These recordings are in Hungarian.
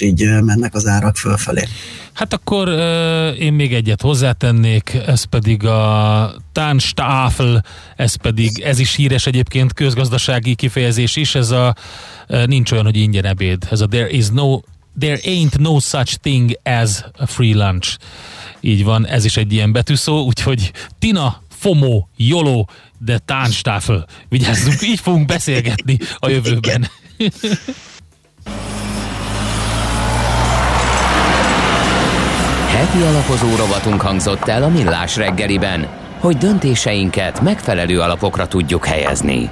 így mennek az árak fölfelé. Hát akkor én még egyet hozzátennék, ez pedig a Tánstafel, ez pedig, ez is híres egyébként közgazdasági kifejezés is, ez a nincs olyan, hogy ingyen ebéd, ez a there is no there ain't no such thing as a free lunch. Így van, ez is egy ilyen betűszó, úgyhogy Tina, FOMO, YOLO, de Tánstafel. Vigyázzunk, így fogunk beszélgetni a jövőben. Heti alapozó rovatunk hangzott el a Millás reggeliben, hogy döntéseinket megfelelő alapokra tudjuk helyezni.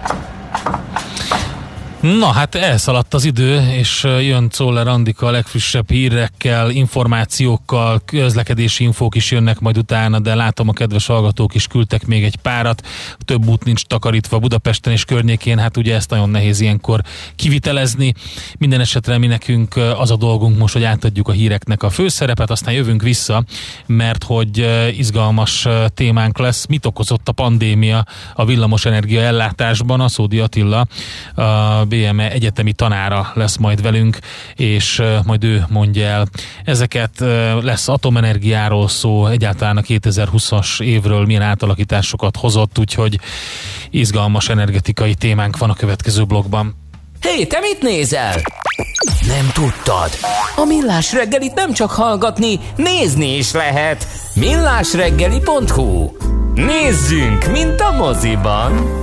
Na hát elszaladt az idő, és jön Czoller Andika a legfrissebb hírekkel, információkkal, közlekedési infók is jönnek majd utána, de látom a kedves hallgatók is küldtek még egy párat. Több út nincs takarítva Budapesten és környékén, hát ugye ezt nagyon nehéz ilyenkor kivitelezni. Minden esetre mi nekünk az a dolgunk most, hogy átadjuk a híreknek a főszerepet, aztán jövünk vissza, mert hogy izgalmas témánk lesz. Mit okozott a pandémia a villamosenergia ellátásban? A Szódi Attila, a BME egyetemi tanára lesz majd velünk, és majd ő mondja el ezeket. Lesz atomenergiáról szó, egyáltalán a 2020-as évről milyen átalakításokat hozott, úgyhogy izgalmas energetikai témánk van a következő blogban. Hé, hey, te mit nézel? Nem tudtad? A Millás reggelit nem csak hallgatni, nézni is lehet. millásreggeli.hu Nézzünk, mint a moziban!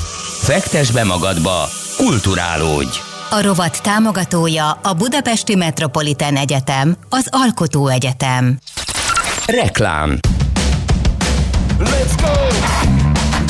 Fektes be magadba, kulturálódj! A rovat támogatója a Budapesti Metropolitán Egyetem, az Alkotó Egyetem. Reklám Let's go!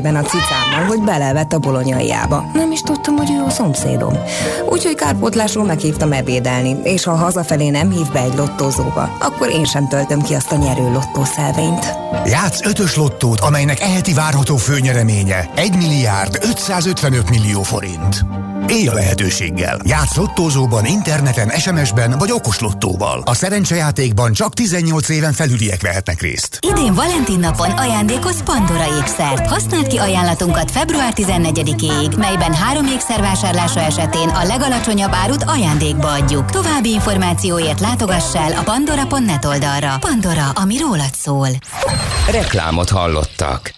kezében a cicámmal, hogy belevett a bolonyaiába. Nem is tudtam, hogy ő a szomszédom. Úgyhogy kárpótlásról meghívtam ebédelni, és ha hazafelé nem hív be egy lottózóba, akkor én sem töltöm ki azt a nyerő lottószelvényt. Játsz ötös lottót, amelynek eheti várható főnyereménye 1 milliárd 555 millió forint. Élj a lehetőséggel. Játsz lottózóban, interneten, SMS-ben vagy okos-lottóval. A szerencsejátékban csak 18 éven felüliek vehetnek részt. Idén Valentin napon ajándékoz Pandora ékszert. Használd ki ajánlatunkat február 14-ig, melyben három ékszer vásárlása esetén a legalacsonyabb árut ajándékba adjuk. További információért látogass el a pandora.net oldalra. Pandora, ami rólad szól. Reklámot hallottak.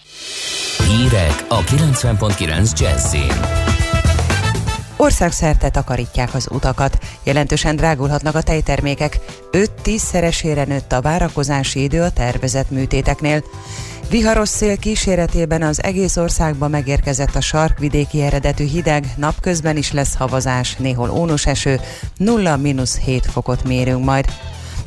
Hírek a 90.9 Jazzin. Országszerte takarítják az utakat, jelentősen drágulhatnak a tejtermékek, 5-10 szeresére nőtt a várakozási idő a tervezett műtéteknél. Viharos szél kíséretében az egész országba megérkezett a sarkvidéki eredetű hideg, napközben is lesz havazás, néhol ónos eső, 0-7 fokot mérünk majd.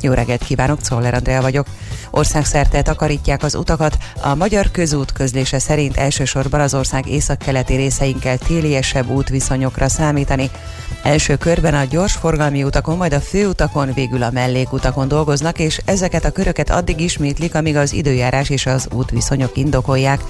Jó reggelt kívánok, Czoller Andrea vagyok. Országszerte takarítják az utakat. A magyar közút közlése szerint elsősorban az ország északkeleti részeinkkel téliesebb útviszonyokra számítani. Első körben a gyorsforgalmi utakon, majd a főutakon, végül a mellékutakon dolgoznak, és ezeket a köröket addig ismétlik, amíg az időjárás és az útviszonyok indokolják.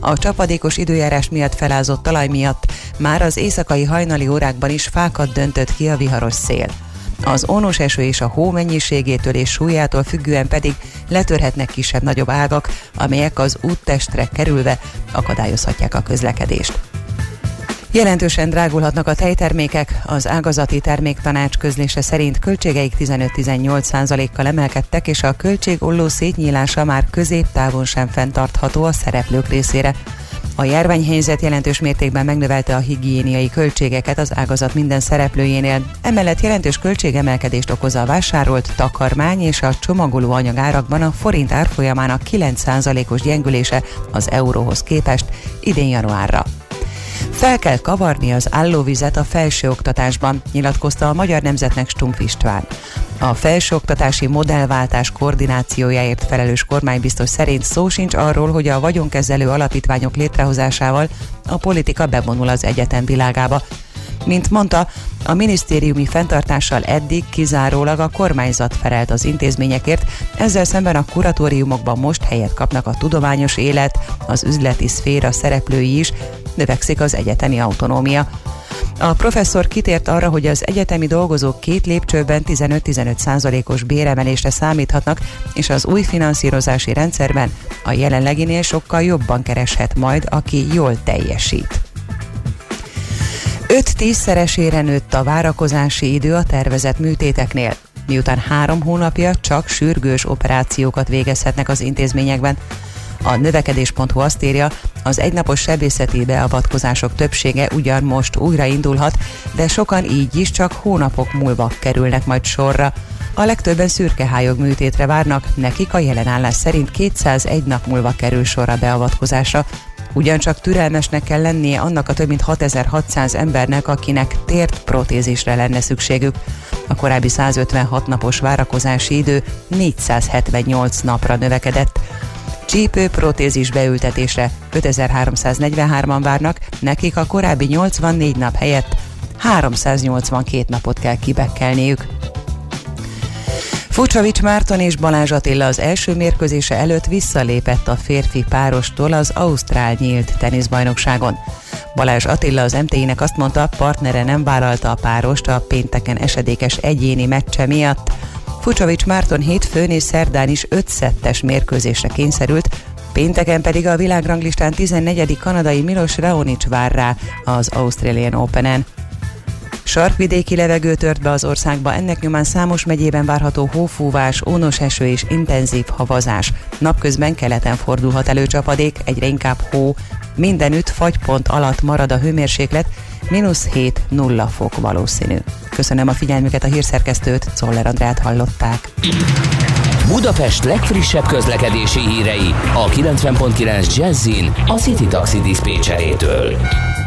A csapadékos időjárás miatt felázott talaj miatt már az éjszakai hajnali órákban is fákat döntött ki a viharos szél. Az ónos eső és a hó mennyiségétől és súlyától függően pedig letörhetnek kisebb-nagyobb ágak, amelyek az úttestre kerülve akadályozhatják a közlekedést. Jelentősen drágulhatnak a tejtermékek, az ágazati terméktanács közlése szerint költségeik 15-18 kal emelkedtek, és a költségolló szétnyílása már középtávon sem fenntartható a szereplők részére. A járványhelyzet jelentős mértékben megnövelte a higiéniai költségeket az ágazat minden szereplőjénél. Emellett jelentős költségemelkedést okoz a vásárolt takarmány és a csomagoló anyag árakban a forint árfolyamának 9%-os gyengülése az euróhoz képest idén januárra. Fel kell kavarni az állóvizet a felsőoktatásban, nyilatkozta a Magyar Nemzetnek Stumpf István. A felsőoktatási modellváltás koordinációjáért felelős kormánybiztos szerint szó sincs arról, hogy a vagyonkezelő alapítványok létrehozásával a politika bevonul az egyetem világába. Mint mondta, a minisztériumi fenntartással eddig kizárólag a kormányzat felelt az intézményekért, ezzel szemben a kuratóriumokban most helyet kapnak a tudományos élet, az üzleti szféra szereplői is, növekszik az egyetemi autonómia. A professzor kitért arra, hogy az egyetemi dolgozók két lépcsőben 15-15 százalékos béremelésre számíthatnak, és az új finanszírozási rendszerben a jelenleginél sokkal jobban kereshet majd, aki jól teljesít. 5-10 szeresére nőtt a várakozási idő a tervezett műtéteknél, miután három hónapja csak sürgős operációkat végezhetnek az intézményekben. A növekedés.hu azt írja, az egynapos sebészeti beavatkozások többsége ugyan most újraindulhat, de sokan így is csak hónapok múlva kerülnek majd sorra. A legtöbben szürkehályog műtétre várnak, nekik a jelenállás szerint 201 nap múlva kerül sor a beavatkozásra. Ugyancsak türelmesnek kell lennie annak a több mint 6600 embernek, akinek tért protézisre lenne szükségük. A korábbi 156 napos várakozási idő 478 napra növekedett. Csípő protézis beültetésre 5343-an várnak, nekik a korábbi 84 nap helyett 382 napot kell kibekkelniük. Fucsovics Márton és Balázs Attila az első mérkőzése előtt visszalépett a férfi párostól az Ausztrál nyílt teniszbajnokságon. Balázs Attila az MTI-nek azt mondta, partnere nem vállalta a párost a pénteken esedékes egyéni meccse miatt. Fucsovics Márton hétfőn és szerdán is ötszettes mérkőzésre kényszerült, pénteken pedig a világranglistán 14. kanadai Milos Raonic vár rá az Australian Open-en. Sarkvidéki levegő tört be az országba, ennek nyomán számos megyében várható hófúvás, ónos eső és intenzív havazás. Napközben keleten fordulhat elő csapadék, egyre inkább hó, mindenütt fagypont alatt marad a hőmérséklet, mínusz 7-0 fok valószínű. Köszönöm a figyelmüket, a hírszerkesztőt, Czoller Andrát hallották. Budapest legfrissebb közlekedési hírei a 90.9 Jazzin a City Taxi Dispécsejétől.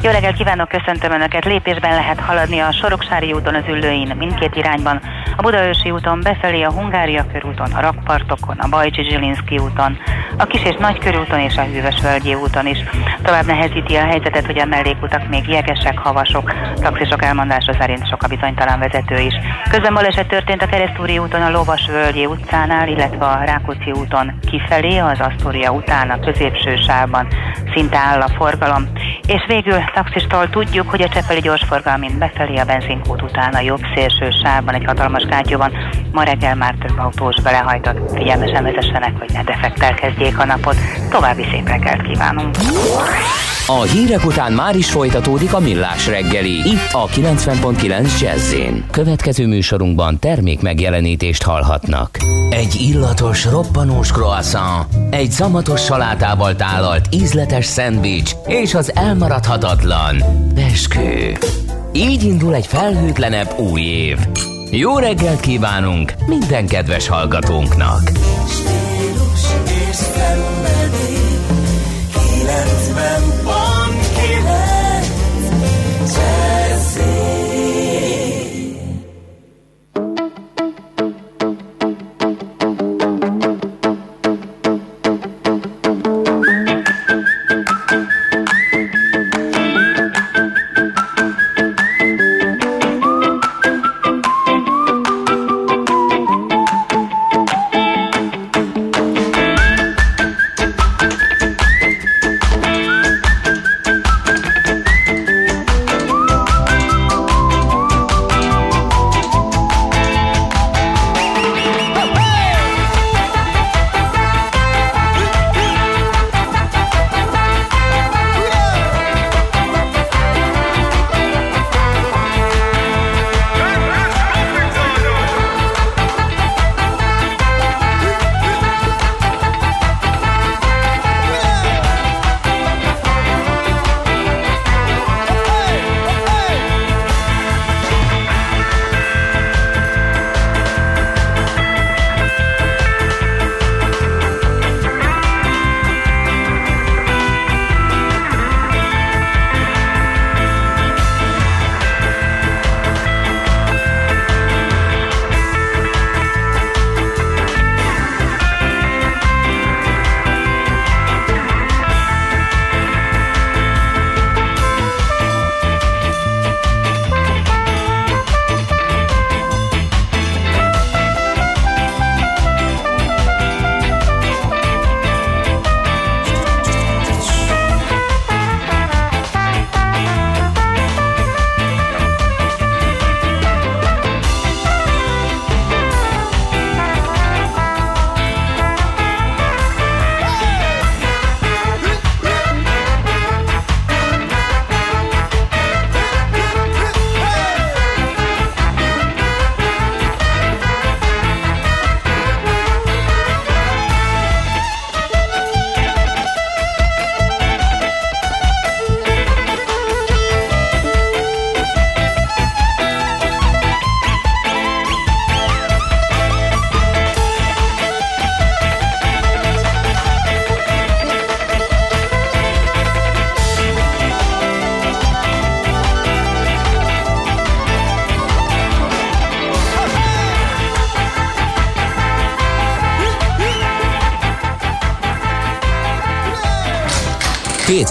Jó reggelt kívánok, köszöntöm Önöket. Lépésben lehet haladni a Soroksári úton az Üllőin mindkét irányban, a Budaörsi úton befelé a Hungária körúton, a Rakpartokon, a Bajcsi Zsilinszki úton, a Kis és Nagy körúton és a Hűvös Völgyi úton is. Tovább nehezíti a helyzetet, hogy a mellékutak még jegesek, havasok. Taxisok elmondása szerint sok a bizonytalan vezető is. Közben baleset történt a Keresztúri úton a Lovas Völgyi utcánál, illetve a Rákóczi úton kifelé, az Asztória után a középső sávban szinte áll a forgalom. És végül taxistól tudjuk, hogy a Csepeli gyorsforgalmin befelé a benzinkút után a jobb szélső sávban egy hatalmas gátyúban ma reggel már több autós belehajtott. Figyelmesen vezessenek, hogy ne defektel a napot. További szép reggelt kívánunk! A hírek után már is folytatódik a millás reggeli. Itt a 90.9 jazz Következő műsorunkban termék megjelenítést hallhatnak. Egy illatos, roppanós croissant, egy szamatos salátával tálalt ízletes szendvics és az elmaradhatatlan beskő. Így indul egy felhőtlenebb új év. Jó reggelt kívánunk minden kedves hallgatónknak!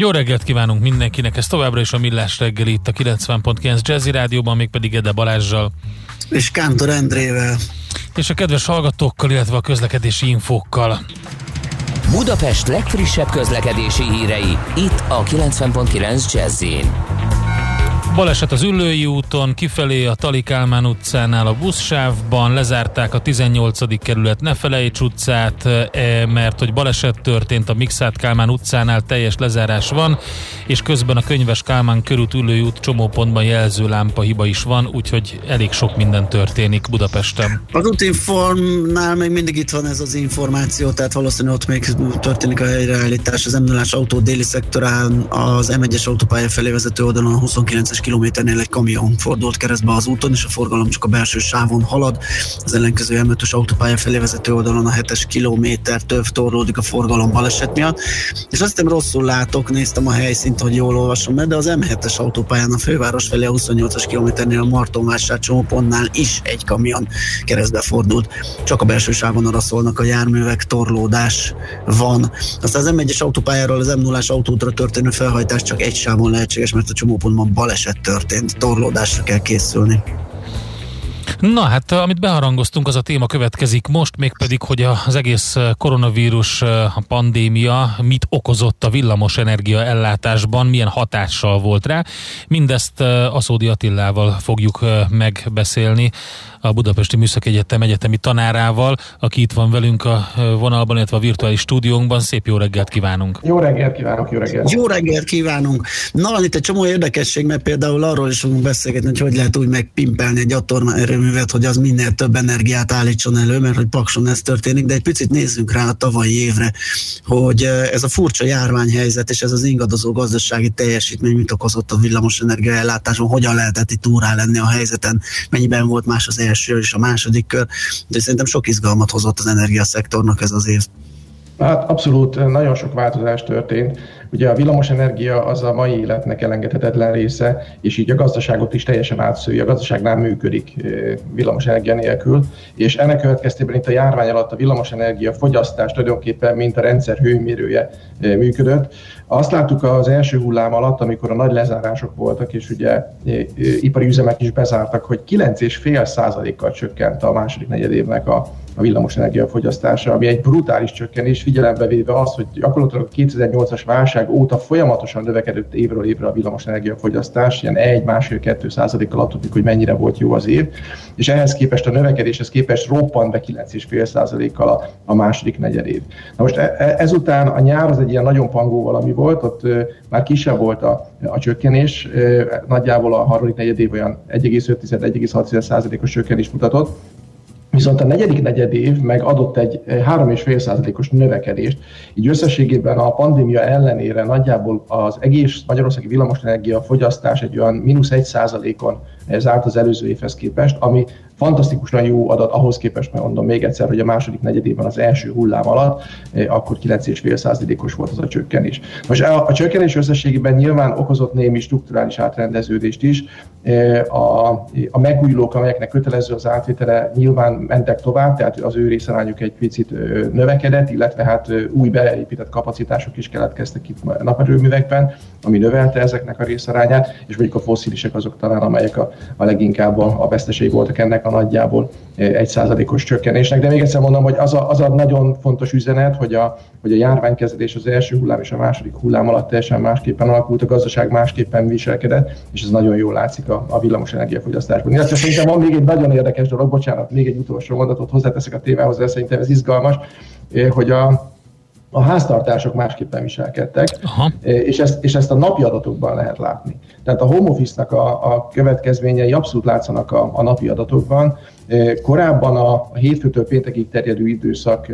Jó reggelt kívánunk mindenkinek, ez továbbra is a Millás reggeli itt a 90.9 Jazzy Rádióban, még pedig Ede Balázsjal. És Kántor Endrével. És a kedves hallgatókkal, illetve a közlekedési infókkal. Budapest legfrissebb közlekedési hírei, itt a 90.9 jazz Baleset az Üllői úton, kifelé a Talikálmán utcánál a buszsávban, lezárták a 18. kerület Nefelejts utcát, e, mert hogy baleset történt a Mixát Kálmán utcánál, teljes lezárás van, és közben a Könyves Kálmán körút Üllői út csomópontban jelzőlámpa hiba is van, úgyhogy elég sok minden történik Budapesten. Az útinformnál még mindig itt van ez az információ, tehát valószínűleg ott még történik a helyreállítás. Az m autó déli szektorán az M1-es autópálya felé vezető oldalon a 29-es kilométernél egy kamion fordult keresztbe az úton, és a forgalom csak a belső sávon halad. Az ellenkező m autópálya felé vezető oldalon a 7-es kilométer több torlódik a forgalom baleset miatt. És azt hiszem rosszul látok, néztem a helyszínt, hogy jól olvasom de az M7-es autópályán a főváros felé a 28-as kilométernél a Martonvásár csomópontnál is egy kamion keresztbe fordult. Csak a belső sávon arra szólnak a járművek, torlódás van. Aztán az M1-es autópályáról az m 0 autótra történő felhajtás csak egy sávon lehetséges, mert a csomópontban baleset baleset történt, torlódásra kell készülni. Na hát, amit beharangoztunk, az a téma következik most, mégpedig, hogy az egész koronavírus pandémia mit okozott a villamosenergia ellátásban, milyen hatással volt rá. Mindezt Aszódi Attillával fogjuk megbeszélni, a Budapesti Műszaki Egyetem egyetemi tanárával, aki itt van velünk a vonalban, illetve a virtuális stúdiónkban. Szép jó reggelt kívánunk! Jó reggelt kívánok, jó reggelt! Jó reggelt kívánunk! Na, van itt egy csomó érdekesség, mert például arról is fogunk beszélgetni, hogy hogy lehet úgy megpimpelni egy erőművet, hogy az minél több energiát állítson elő, mert hogy Pakson ez történik, de egy picit nézzünk rá a tavalyi évre, hogy ez a furcsa járványhelyzet és ez az ingadozó gazdasági teljesítmény mit okozott a villamosenergia ellátáson, hogyan lehetett itt túrá lenni a helyzeten, mennyiben volt más az első és a második kör, de szerintem sok izgalmat hozott az energiaszektornak ez az év. Hát abszolút nagyon sok változás történt. Ugye a villamosenergia az a mai életnek elengedhetetlen része, és így a gazdaságot is teljesen átszője. A gazdaság nem működik villamosenergia nélkül, és ennek következtében itt a járvány alatt a villamosenergia fogyasztás tulajdonképpen mint a rendszer hőmérője működött. Azt láttuk az első hullám alatt, amikor a nagy lezárások voltak, és ugye ipari üzemek is bezártak, hogy 9,5 százalékkal csökkent a második negyedévnek a, a villamosenergia fogyasztása, ami egy brutális csökkenés, figyelembe véve az, hogy gyakorlatilag a 2008-as válság óta folyamatosan növekedett évről évre a villamosenergia fogyasztás, ilyen 1-1,5-2 százalékkal attól hogy mennyire volt jó az év, és ehhez képest a növekedéshez képest roppant be 9,5 százalékkal a, a második negyedév. Na most e, e, ezután a nyár az egy ilyen nagyon pangó valami volt, ott már kisebb volt a, a csökkenés, nagyjából a harmadik negyedév olyan 1,5-1,6 százalékos csökkenés mutatott, Viszont a negyedik negyed év meg adott egy 3,5%-os növekedést, így összességében a pandémia ellenére nagyjából az egész magyarországi villamosenergia fogyasztás egy olyan mínusz 1%-on zárt az előző évhez képest, ami fantasztikusan jó adat ahhoz képest, mert mondom még egyszer, hogy a második negyedében az első hullám alatt, eh, akkor 9,5%-os volt az a csökkenés. Most a, csökkenés összességében nyilván okozott némi strukturális átrendeződést is. Eh, a, a megújulók, amelyeknek kötelező az átvétele, nyilván mentek tovább, tehát az ő részarányuk egy picit növekedett, illetve hát új beépített kapacitások is keletkeztek itt naperőművekben, ami növelte ezeknek a részarányát, és mondjuk a fosszilisek azok talán, amelyek a, a leginkább a, a veszteség voltak ennek a nagyjából egy százalékos csökkenésnek. De még egyszer mondom, hogy az a, az a nagyon fontos üzenet, hogy a, hogy a járványkezelés az első hullám és a második hullám alatt teljesen másképpen alakult, a gazdaság másképpen viselkedett, és ez nagyon jól látszik a, a villamos energiafogyasztásban. Illetve szerintem van még egy nagyon érdekes dolog, bocsánat, még egy utolsó mondatot hozzáteszek a témához, de szerintem ez izgalmas, hogy a, a háztartások másképpen viselkedtek, Aha. És, ezt, és ezt a napi adatokban lehet látni. Tehát a home office-nak a, a következményei abszolút látszanak a, a napi adatokban. Korábban a, a hétfőtől péntekig terjedő időszak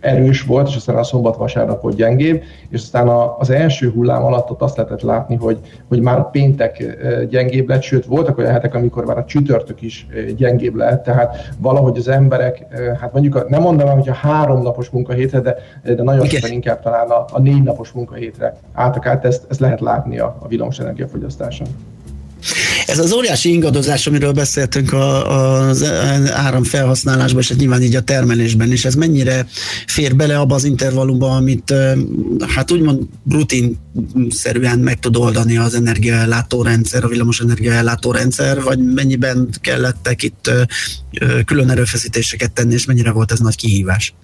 erős volt, és aztán a szombat-vasárnap volt gyengébb, és aztán a, az első hullám alatt ott azt lehetett látni, hogy, hogy már a péntek gyengébb lett, sőt voltak olyan hetek, amikor már a csütörtök is gyengébb lett, tehát valahogy az emberek, hát mondjuk nem mondanám, hogy a három napos munkahétre, de, de nagyon Igen. sokan inkább talán a, a négy napos munkahétre álltak át, ezt, ezt lehet látni a, a villamos energiafogyasztáson. Ez az óriási ingadozás, amiről beszéltünk a, az áram felhasználásban, és nyilván így a termelésben is, ez mennyire fér bele abba az intervallumba, amit hát úgymond rutinszerűen meg tud oldani az energiaellátó rendszer, a villamos energiaellátó rendszer, vagy mennyiben kellettek itt külön erőfeszítéseket tenni, és mennyire volt ez nagy kihívás?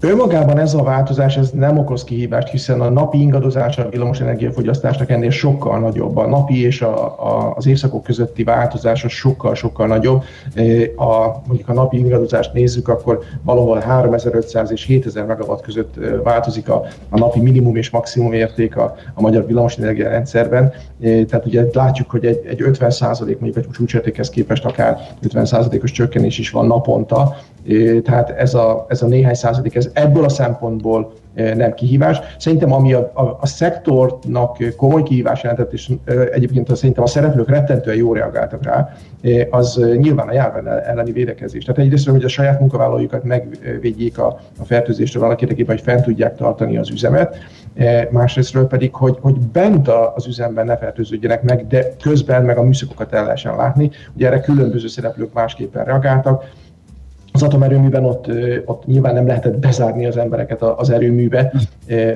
Önmagában ez a változás ez nem okoz kihívást, hiszen a napi ingadozás a villamos energiafogyasztásnak ennél sokkal nagyobb. A napi és a, a, az évszakok közötti változás az sokkal-sokkal nagyobb. E, a, mondjuk a napi ingadozást nézzük, akkor valahol 3500 és 7000 megawatt között e, változik a, a napi minimum és maximum érték a, a magyar villamosenergia rendszerben. E, tehát ugye látjuk, hogy egy, egy 50 mondjuk egy csúcsértékhez képest akár 50 os csökkenés is van naponta, tehát ez a, ez a néhány százalék, ez ebből a szempontból nem kihívás. Szerintem ami a, a, a szektornak komoly kihívás jelentett, és egyébként szerintem a szereplők rettentően jól reagáltak rá, az nyilván a járvány elleni védekezés. Tehát egyrészt, hogy a saját munkavállalójukat megvédjék a, a fertőzéstől annak érdekében, hogy fent tudják tartani az üzemet, másrésztről pedig, hogy, hogy bent az üzemben ne fertőződjenek meg, de közben meg a műszakokat el lehessen látni. Ugye erre különböző szereplők másképpen reagáltak az atomerőműben ott, ott nyilván nem lehetett bezárni az embereket az erőműbe,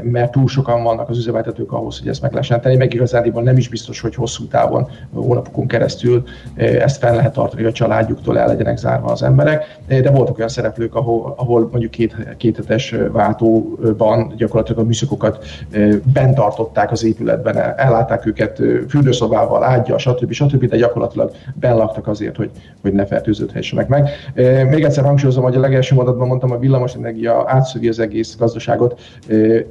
mert túl sokan vannak az üzemeltetők ahhoz, hogy ezt meg lehessen tenni, meg igazából nem is biztos, hogy hosszú távon, hónapokon keresztül ezt fel lehet tartani, hogy a családjuktól el legyenek zárva az emberek, de voltak olyan szereplők, ahol, ahol mondjuk két, kéthetes váltóban gyakorlatilag a műszakokat bent tartották az épületben, ellátták őket fürdőszobával, ágya, stb. stb., de gyakorlatilag laktak azért, hogy, hogy ne fertőződhessenek meg. Még egyszer hangsúlyozom, hogy a legelső mondatban mondtam, a villamosenergia átszövi az egész gazdaságot.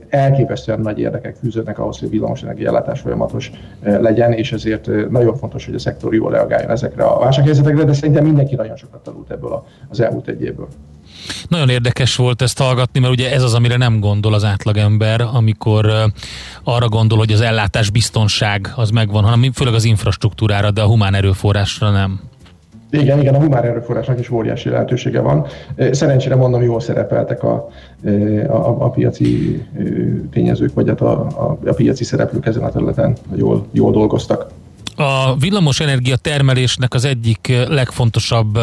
Elképesztően nagy érdekek fűződnek ahhoz, hogy a villamosenergia ellátás folyamatos legyen, és ezért nagyon fontos, hogy a szektor jól reagáljon ezekre a válsághelyzetekre, de szerintem mindenki nagyon sokat tanult ebből az elmúlt egy évből. Nagyon érdekes volt ezt hallgatni, mert ugye ez az, amire nem gondol az átlagember, amikor arra gondol, hogy az ellátás biztonság az megvan, hanem főleg az infrastruktúrára, de a humán erőforrásra nem. Igen, igen, a humán erőforrásnak is óriási lehetősége van. Szerencsére mondom, jól szerepeltek a, a, a piaci tényezők, vagy hát a, a, a piaci szereplők ezen a területen jól, jól dolgoztak. A villamos energia termelésnek az egyik legfontosabb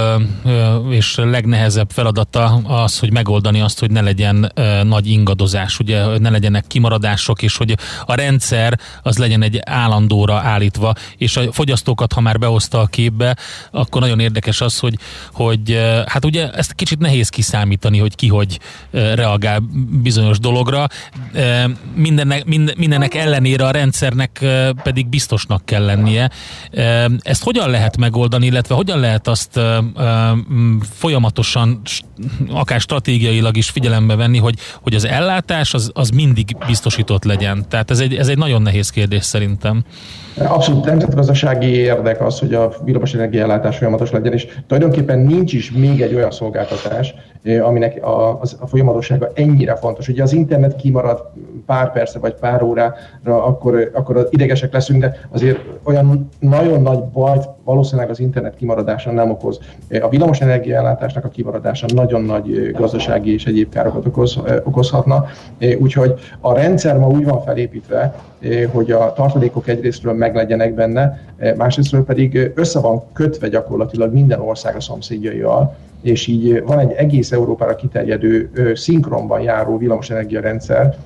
és legnehezebb feladata az, hogy megoldani azt, hogy ne legyen nagy ingadozás, ugye ne legyenek kimaradások, és hogy a rendszer az legyen egy állandóra állítva, és a fogyasztókat, ha már behozta a képbe, akkor nagyon érdekes az, hogy, hogy hát ugye ezt kicsit nehéz kiszámítani, hogy ki hogy reagál bizonyos dologra. Mindennek, mindennek ellenére a rendszernek pedig biztosnak kell lennie, lennie. Ezt hogyan lehet megoldani, illetve hogyan lehet azt folyamatosan, akár stratégiailag is figyelembe venni, hogy, hogy az ellátás az, az mindig biztosított legyen? Tehát ez egy, ez egy nagyon nehéz kérdés szerintem. Abszolút nemzetgazdasági érdek az, hogy a villamos energiállátás folyamatos legyen, és tulajdonképpen nincs is még egy olyan szolgáltatás, aminek a, a, a folyamatossága ennyire fontos. Ugye az internet kimarad pár perce vagy pár órára, akkor, akkor idegesek leszünk, de azért olyan nagyon nagy bajt valószínűleg az internet kimaradása nem okoz. A villamos energiaellátásnak a kimaradása nagyon nagy gazdasági és egyéb károkat okoz, okozhatna, úgyhogy a rendszer ma úgy van felépítve, hogy a tartalékok egyrésztről meglegyenek benne, másrésztről pedig össze van kötve gyakorlatilag minden ország a szomszédjaival, és így van egy egész Európára kiterjedő szinkronban járó villamosenergia rendszer,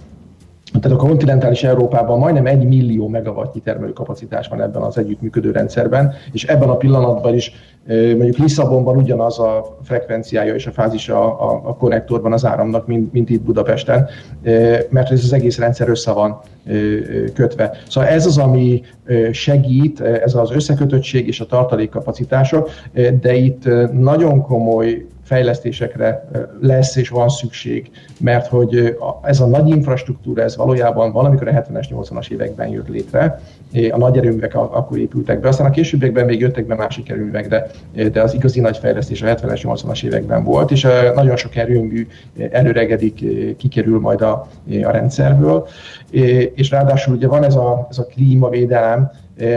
tehát a kontinentális Európában majdnem egy millió megawattnyi termelő kapacitás van ebben az együttműködő rendszerben, és ebben a pillanatban is mondjuk Lisszabonban ugyanaz a frekvenciája és a fázisa a, a konnektorban az áramnak, mint, mint itt Budapesten, mert ez az egész rendszer össze van kötve. Szóval ez az, ami segít, ez az összekötöttség és a tartalékkapacitások, de itt nagyon komoly fejlesztésekre lesz és van szükség, mert hogy ez a nagy infrastruktúra, ez valójában valamikor a 70-es, 80-as években jött létre, a nagy erőművek akkor épültek be, aztán a későbbiekben még jöttek be másik erőművek, de, de az igazi nagy fejlesztés a 70-es, 80-as években volt, és nagyon sok erőmű előregedik, kikerül majd a, a rendszerből, és ráadásul ugye van ez a, ez a klímavédelem,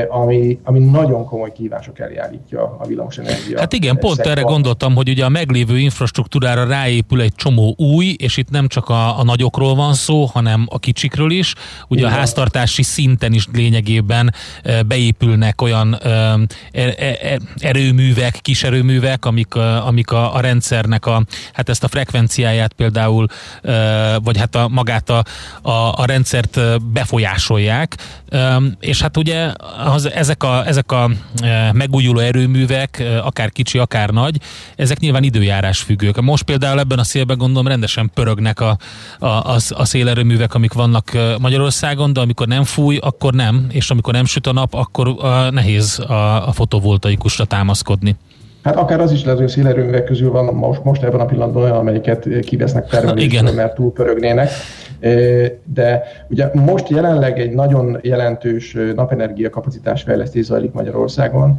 ami, ami nagyon komoly kívások elé állítja a villamosenergia. Hát igen, pont szektor. erre gondoltam, hogy ugye a meglévő infrastruktúrára ráépül egy csomó új, és itt nem csak a, a nagyokról van szó, hanem a kicsikről is. Ugye igen. a háztartási szinten is lényegében eh, beépülnek olyan eh, er, er, erőművek, kis erőművek, amik, amik a, a rendszernek a, hát ezt a frekvenciáját például, vagy hát a, magát a, a, a rendszert befolyásolják. És hát ugye az, ezek a, ezek a e, megújuló erőművek, e, akár kicsi, akár nagy, ezek nyilván időjárás függők. Most például ebben a szélben gondolom rendesen pörögnek a, a, a, a szélerőművek, amik vannak e, Magyarországon, de amikor nem fúj, akkor nem, és amikor nem süt a nap, akkor a, nehéz a, a fotovoltaikusra támaszkodni. Hát akár az is lehet, hogy a szélerőművek közül van most, most ebben a pillanatban olyan, amelyiket kivesznek termelésről, mert túlpörögnének. De ugye most jelenleg egy nagyon jelentős napenergia kapacitás fejlesztés zajlik Magyarországon,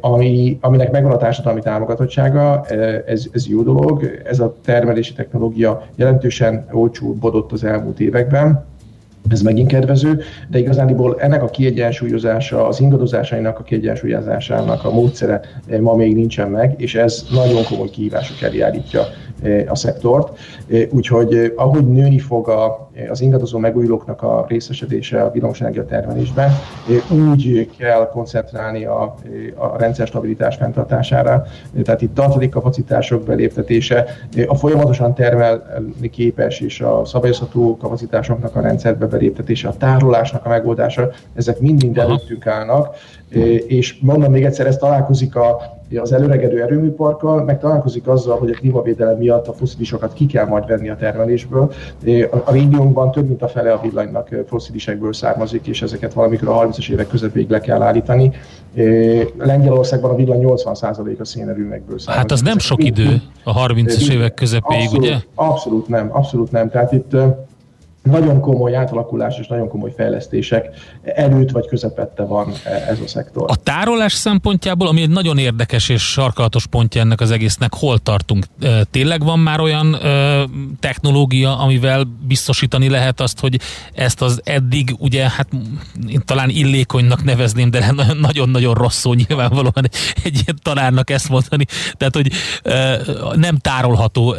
ami, aminek megvan a társadalmi támogatottsága, ez, ez jó dolog. Ez a termelési technológia jelentősen olcsóbbodott az elmúlt években, ez megint kedvező, de igazániból ennek a kiegyensúlyozása, az ingadozásainak a kiegyensúlyozásának a módszere ma még nincsen meg, és ez nagyon komoly kihívások elé állítja a szektort. Úgyhogy ahogy nőni fog a, az ingadozó megújulóknak a részesedése a villamosenergia termelésben, úgy kell koncentrálni a, a rendszer stabilitás fenntartására. Tehát itt tartalék kapacitások beléptetése, a folyamatosan termelni képes és a szabályozható kapacitásoknak a rendszerbe beléptetése, a tárolásnak a megoldása, ezek mind-mind előttünk állnak, és mondom még egyszer, ez találkozik a, az előregedő erőműparkkal, meg találkozik azzal, hogy a klímavédelem miatt a foszilisokat ki kell majd venni a termelésből. A régiónkban több mint a fele a villanynak foszilisekből származik, és ezeket valamikor a 30-as évek közepéig le kell állítani. Lengyelországban a villany 80% a szénerőmekből származik. Hát az nem sok idő a 30-as évek közepéig, abszolút, ugye? Abszolút nem, abszolút nem. Tehát itt nagyon komoly átalakulás és nagyon komoly fejlesztések előtt vagy közepette van ez a szektor. A tárolás szempontjából, ami egy nagyon érdekes és sarkalatos pontja ennek az egésznek, hol tartunk? Tényleg van már olyan technológia, amivel biztosítani lehet azt, hogy ezt az eddig, ugye, hát én talán illékonynak nevezném, de nagyon-nagyon rossz nyilvánvalóan egy ilyen tanárnak ezt mondani, tehát, hogy nem tárolható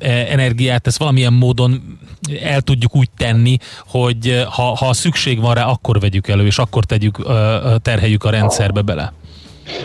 energiát, ezt valamilyen módon el tudjuk úgy tenni, hogy eh, ha, ha szükség van rá, akkor vegyük elő, és akkor tegyük, terheljük a rendszerbe bele.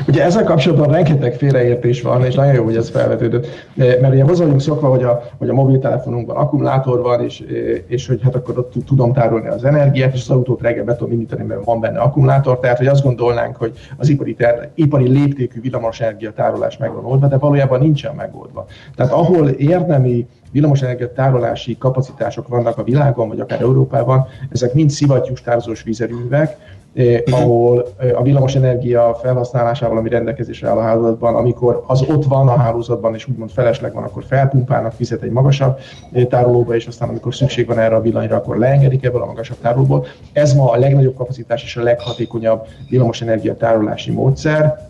Ugye ezzel kapcsolatban rengeteg félreértés van, és nagyon jó, hogy ez felvetődött, mert ugye hozzá vagyunk szokva, hogy a, hogy a mobiltelefonunkban akkumulátor van, és, és hogy hát akkor ott tudom tárolni az energiát, és az autót reggel be tudom indítani, mert van benne akkumulátor, tehát hogy azt gondolnánk, hogy az ipari, ter, ipari léptékű villamosenergia tárolás meg van oldva, de valójában nincsen megoldva. Tehát ahol érdemi villamosenergia tárolási kapacitások vannak a világon, vagy akár Európában, ezek mind szivattyús tározós vízerőművek, eh, ahol eh, a villamosenergia felhasználásával, ami rendelkezésre áll a hálózatban, amikor az ott van a hálózatban, és úgymond felesleg van, akkor felpumpálnak vizet egy magasabb eh, tárolóba, és aztán amikor szükség van erre a villanyra, akkor leengedik ebből a magasabb tárolóból. Ez ma a legnagyobb kapacitás és a leghatékonyabb villamosenergia tárolási módszer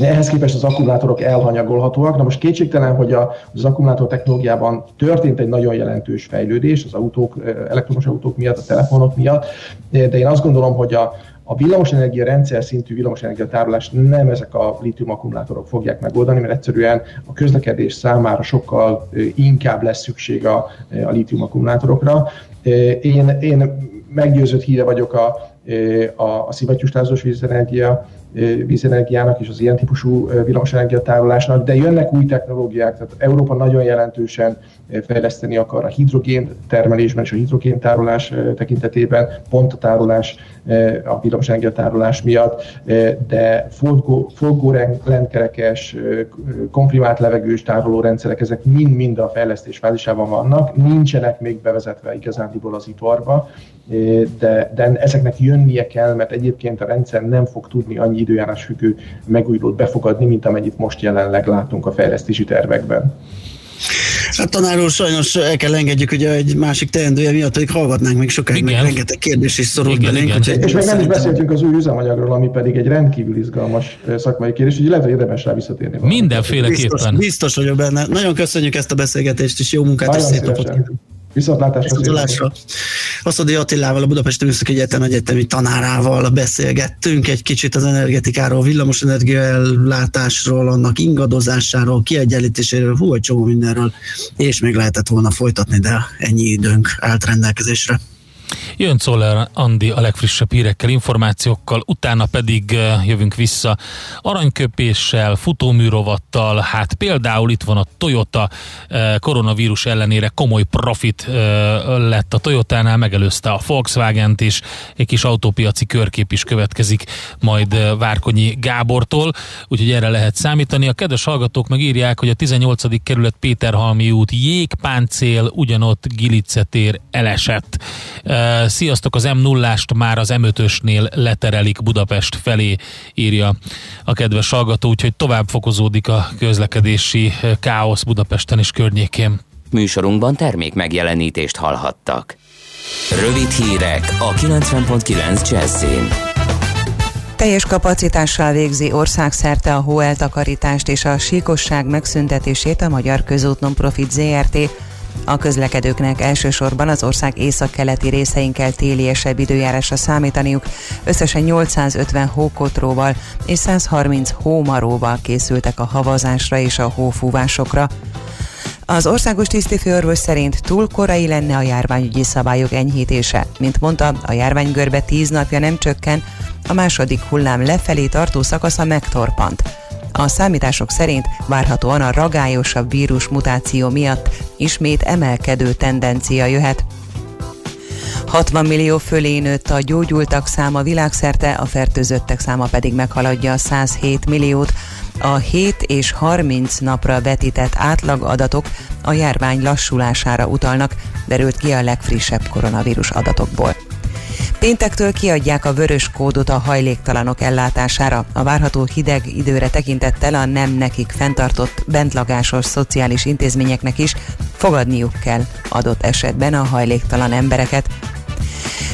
ehhez képest az akkumulátorok elhanyagolhatóak. Na most kétségtelen, hogy a, az akkumulátor technológiában történt egy nagyon jelentős fejlődés az autók, elektromos autók miatt, a telefonok miatt, de én azt gondolom, hogy a, a villamosenergia rendszer szintű villamosenergia tárolás nem ezek a litium akkumulátorok fogják megoldani, mert egyszerűen a közlekedés számára sokkal inkább lesz szükség a, a litium akkumulátorokra. Én, én meggyőzött híre vagyok a, a, a szivattyús tározós vízenergia vízenergiának és az ilyen típusú villamosenergia tárolásnak, de jönnek új technológiák, tehát Európa nagyon jelentősen fejleszteni akar a hidrogén termelésben és a hidrogén tárolás tekintetében, pont a tárolás, a villamosenergia tárolás miatt, de forgó, forgó rendkerekes, komprimált levegős tárolórendszerek, ezek mind-mind a fejlesztés fázisában vannak, nincsenek még bevezetve igazándiból az iparba, de, de ezeknek jön jönnie kell, mert egyébként a rendszer nem fog tudni annyi időjárás függő megújulót befogadni, mint amennyit most jelenleg látunk a fejlesztési tervekben. Hát tanár úr, sajnos el kell engedjük, ugye egy másik teendője miatt, hogy hallgatnánk még sokáig, meg rengeteg kérdés is szorult igen, belénk. Igen. És még nem is beszéltünk az új üzemanyagról, ami pedig egy rendkívül izgalmas szakmai kérdés, hogy lehet, hogy érdemes rá visszatérni. Mindenféleképpen. Biztos, biztos vagyok benne. Nagyon köszönjük ezt a beszélgetést, és jó munkát, Nagyon és szép napot. Viszontlátásra. Aszodi Attilával, a Budapesti Műszaki Egyetem egyetemi tanárával beszélgettünk egy kicsit az energetikáról, villamos ellátásról, annak ingadozásáról, kiegyenlítéséről, hú, egy csomó mindenről, és még lehetett volna folytatni, de ennyi időnk állt rendelkezésre. Jön Czoller Andi a legfrissebb hírekkel, információkkal, utána pedig jövünk vissza aranyköpéssel, futóműrovattal, hát például itt van a Toyota koronavírus ellenére komoly profit lett a Toyotánál, megelőzte a Volkswagen-t is, egy kis autópiaci körkép is következik majd Várkonyi Gábortól, úgyhogy erre lehet számítani. A kedves hallgatók megírják, hogy a 18. kerület Péterhalmi út jégpáncél ugyanott Gilicetér elesett. Sziasztok, az M0-ást már az M5-ösnél leterelik Budapest felé, írja a kedves hallgató, úgyhogy tovább fokozódik a közlekedési káosz Budapesten és környékén. Műsorunkban termék megjelenítést hallhattak. Rövid hírek a 90.9 Jazzin. Teljes kapacitással végzi országszerte a hóeltakarítást és a síkosság megszüntetését a Magyar Közút Nonprofit ZRT, a közlekedőknek elsősorban az ország északkeleti részein kell téliesebb időjárásra számítaniuk. Összesen 850 hókotróval és 130 hómaróval készültek a havazásra és a hófúvásokra. Az országos tisztifőorvos szerint túl korai lenne a járványügyi szabályok enyhítése. Mint mondta, a járványgörbe tíz napja nem csökken, a második hullám lefelé tartó szakasza megtorpant. A számítások szerint várhatóan a ragályosabb vírus mutáció miatt ismét emelkedő tendencia jöhet. 60 millió fölé nőtt a gyógyultak száma világszerte, a fertőzöttek száma pedig meghaladja a 107 milliót. A 7 és 30 napra vetített átlagadatok a járvány lassulására utalnak, derült ki a legfrissebb koronavírus adatokból. Péntektől kiadják a vörös kódot a hajléktalanok ellátására. A várható hideg időre tekintettel a nem nekik fenntartott bentlagásos szociális intézményeknek is fogadniuk kell adott esetben a hajléktalan embereket.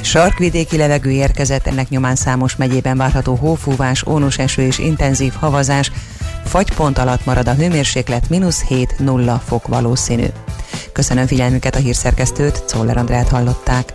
Sarkvidéki levegő érkezett, ennek nyomán számos megyében várható hófúvás, ónos eső és intenzív havazás, fagypont alatt marad a hőmérséklet, mínusz 7-0 fok valószínű. Köszönöm figyelmüket a hírszerkesztőt, Czoller Andrát hallották.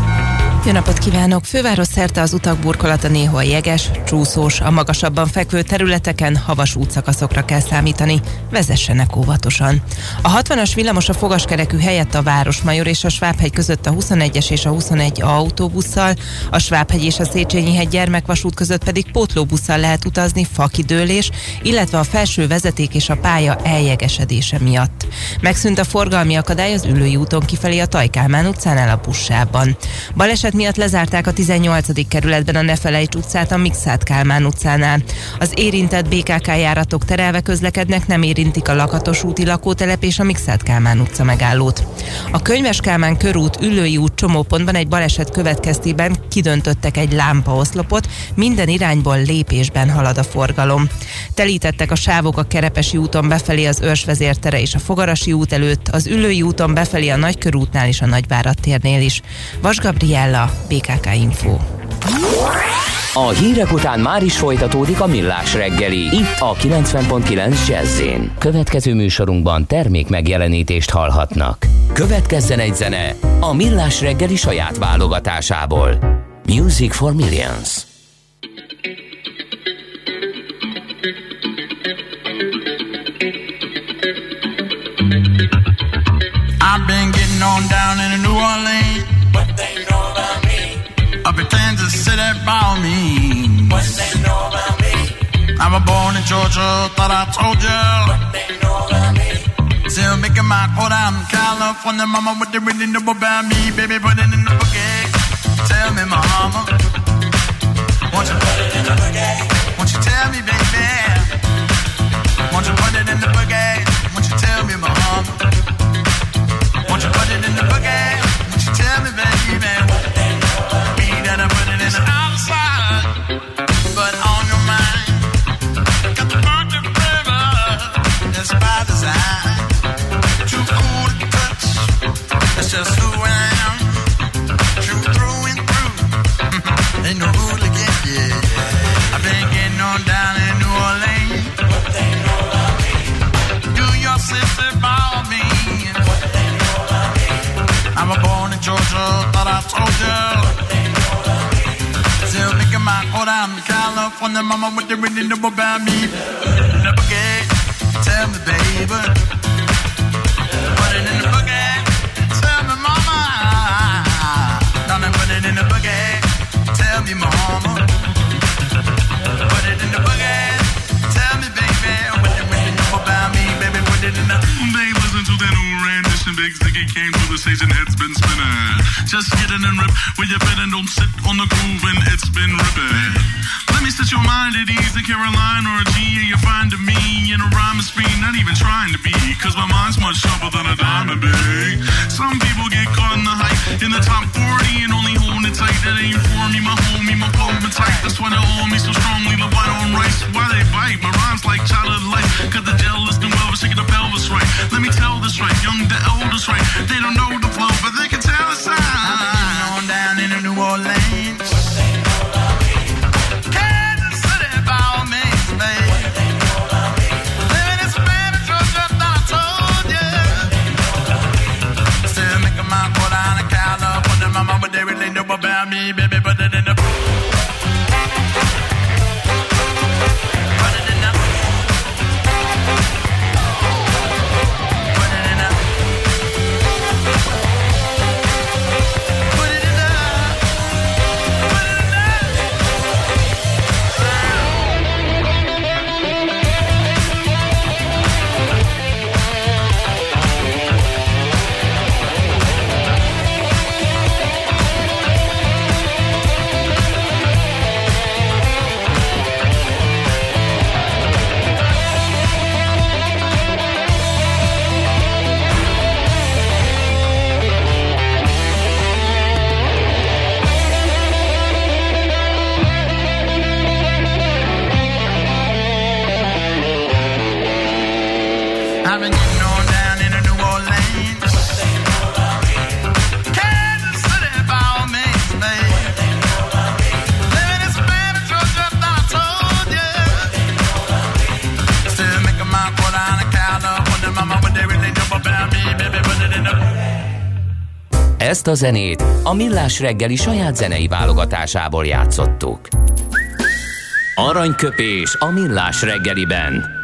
jó napot kívánok! Főváros szerte az utak burkolata néhol jeges, csúszós, a magasabban fekvő területeken havas útszakaszokra kell számítani. Vezessenek óvatosan. A 60-as villamos a fogaskerekű helyett a Városmajor és a Svábhegy között a 21-es és a 21 autóbusszal, a Svábhegy és a Széchenyi hegy gyermekvasút között pedig pótlóbusszal lehet utazni fakidőlés, illetve a felső vezeték és a pálya eljegesedése miatt. Megszűnt a forgalmi akadály az ülői úton kifelé a Tajkálmán utcánál a buszában. Baleset baleset miatt lezárták a 18. kerületben a Nefelejts utcát a Mixát Kálmán utcánál. Az érintett BKK járatok terelve közlekednek, nem érintik a Lakatos úti lakótelep és a Mixát Kálmán utca megállót. A Könyves Kálmán körút ülői út csomópontban egy baleset következtében kidöntöttek egy lámpaoszlopot, minden irányból lépésben halad a forgalom. Telítettek a sávok a Kerepesi úton befelé az Őrsvezértere és a Fogarasi út előtt, az ülői úton befelé a Nagykörútnál és a Nagyvárad térnél is. Vas Gabriella a BKK Info. A hírek után már is folytatódik a millás reggeli. Itt a 90.9 jazz Következő műsorunkban termék megjelenítést hallhatnak. Következzen egy zene a millás reggeli saját válogatásából. Music for Millions. I've been getting on down in New Orleans there me. What they know about me? I was born in Georgia, thought I told you. What they know about me? Still making my quote out in California, mama, what they really know about me? Baby, put it in the boogie. Tell me, mama. Won't you put it in the boogie? Won't you tell me, baby? Won't you put it in the boogie? California, mama, what they really know about me? Never get, tell me, baby. Put it in the boogie, tell me, mama. Darling, put it in the boogie, tell me, mama. Put it in the boogie, tell me, baby, what they really know about me, baby. Put it in the. They listen to that new rendition. Big Sticky came to the station, head's been spinning. Just get in and rip where you been and don't sit on the groove and it's been ripping. Me set your mind at ease. In Caroline or a G, yeah, you're fine to me. In a rhyme and speed, not even trying to be. Cause my mind's much sharper than a diamond, big. Some people get caught in the hype in the top 40 and only holding it tight. That ain't for me, my homie, my palm tight. That's why they hold me so strongly. The white on rice, why they bite? My rhymes like childhood life. Cause the jealous new well, shaking the pelvis right. Let me tell this right, young the elders right. They don't know the flow, but they can tell but they really know Ezt a zenét a Millás reggeli saját zenei válogatásából játszottuk. Aranyköpés a Millás reggeliben.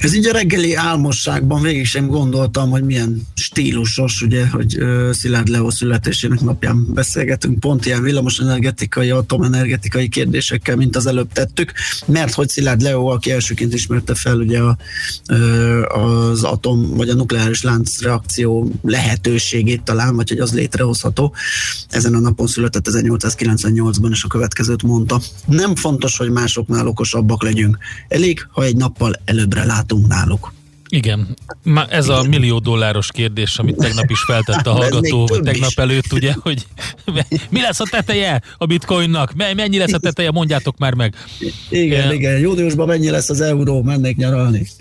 Ez így a reggeli álmosságban végig sem gondoltam, hogy milyen stílusos, ugye, hogy Szilárd Leo születésének napján beszélgetünk pont ilyen villamosenergetikai, atomenergetikai kérdésekkel, mint az előbb tettük, mert hogy Szilárd Leo, aki elsőként ismerte fel ugye a, az atom vagy a nukleáris láncreakció lehetőségét talán, vagy hogy az létrehozható. Ezen a napon született 1898-ban, és a következőt mondta. Nem fontos, hogy másoknál okosabbak legyünk. Elég, ha egy nappal előbbre látunk náluk. Igen, Ma ez a millió dolláros kérdés, amit tegnap is feltett a hallgató, több tegnap is. előtt, ugye, hogy mi lesz a teteje a bitcoinnak? Me- Mennyi lesz a teteje? Mondjátok már meg. Igen, Igen. igen. Júniusban mennyi lesz az euró? Mennék nyaralni.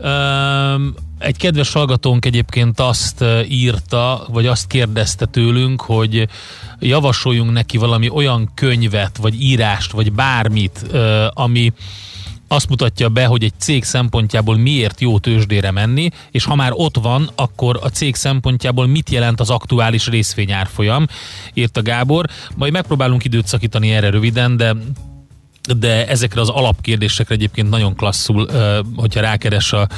Öm, egy kedves hallgatónk egyébként azt ö, írta, vagy azt kérdezte tőlünk, hogy javasoljunk neki valami olyan könyvet, vagy írást, vagy bármit, ö, ami azt mutatja be, hogy egy cég szempontjából miért jó tőzsdére menni, és ha már ott van, akkor a cég szempontjából mit jelent az aktuális részvényárfolyam, írta Gábor. Majd megpróbálunk időt szakítani erre röviden, de de ezekre az alapkérdésekre egyébként nagyon klasszul, hogyha rákeres a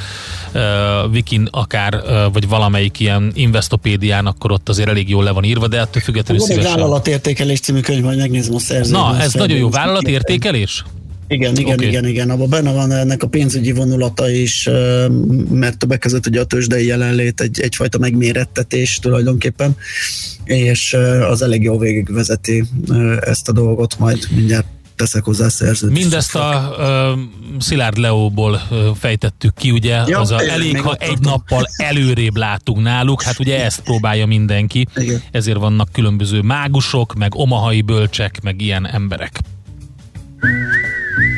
Wikin akár, vagy valamelyik ilyen investopédián, akkor ott azért elég jól le van írva, de ettől függetlenül Van egy vállalatértékelés című könyv, majd megnézem a szerzőt. Na, ez nagyon jó vállalatértékelés? Igen, igen, okay. igen, igen. Abban benne van ennek a pénzügyi vonulata is, ö, mert többek között ugye a tőzsdei jelenlét egy, egyfajta megmérettetés tulajdonképpen, és ö, az elég jó végigvezeti ö, ezt a dolgot, majd mindjárt teszek hozzá szerzőt. is. Mindezt a uh, Szilárd Leóból fejtettük ki, ugye, Ja, az a elég, ha egy tartom. nappal előrébb látunk náluk, hát ugye ezt próbálja mindenki, Igen. ezért vannak különböző mágusok, meg omahai bölcsek, meg ilyen emberek.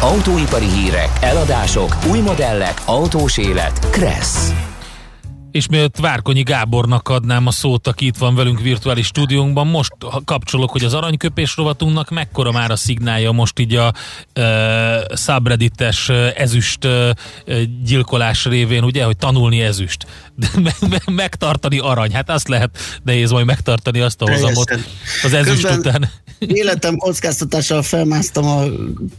Autóipari hírek, eladások, új modellek, autós élet. Kressz. És mielőtt Várkonyi Gábornak adnám a szót, aki itt van velünk virtuális stúdiónkban, most kapcsolok, hogy az aranyköpés rovatunknak mekkora már a szignálja most így a e, subreddites ezüst e, gyilkolás révén, ugye, hogy tanulni ezüst, de me, me, megtartani arany, hát azt lehet nehéz majd megtartani azt a hozamot az ezüst Közben után. Életem kockáztatással felmásztam a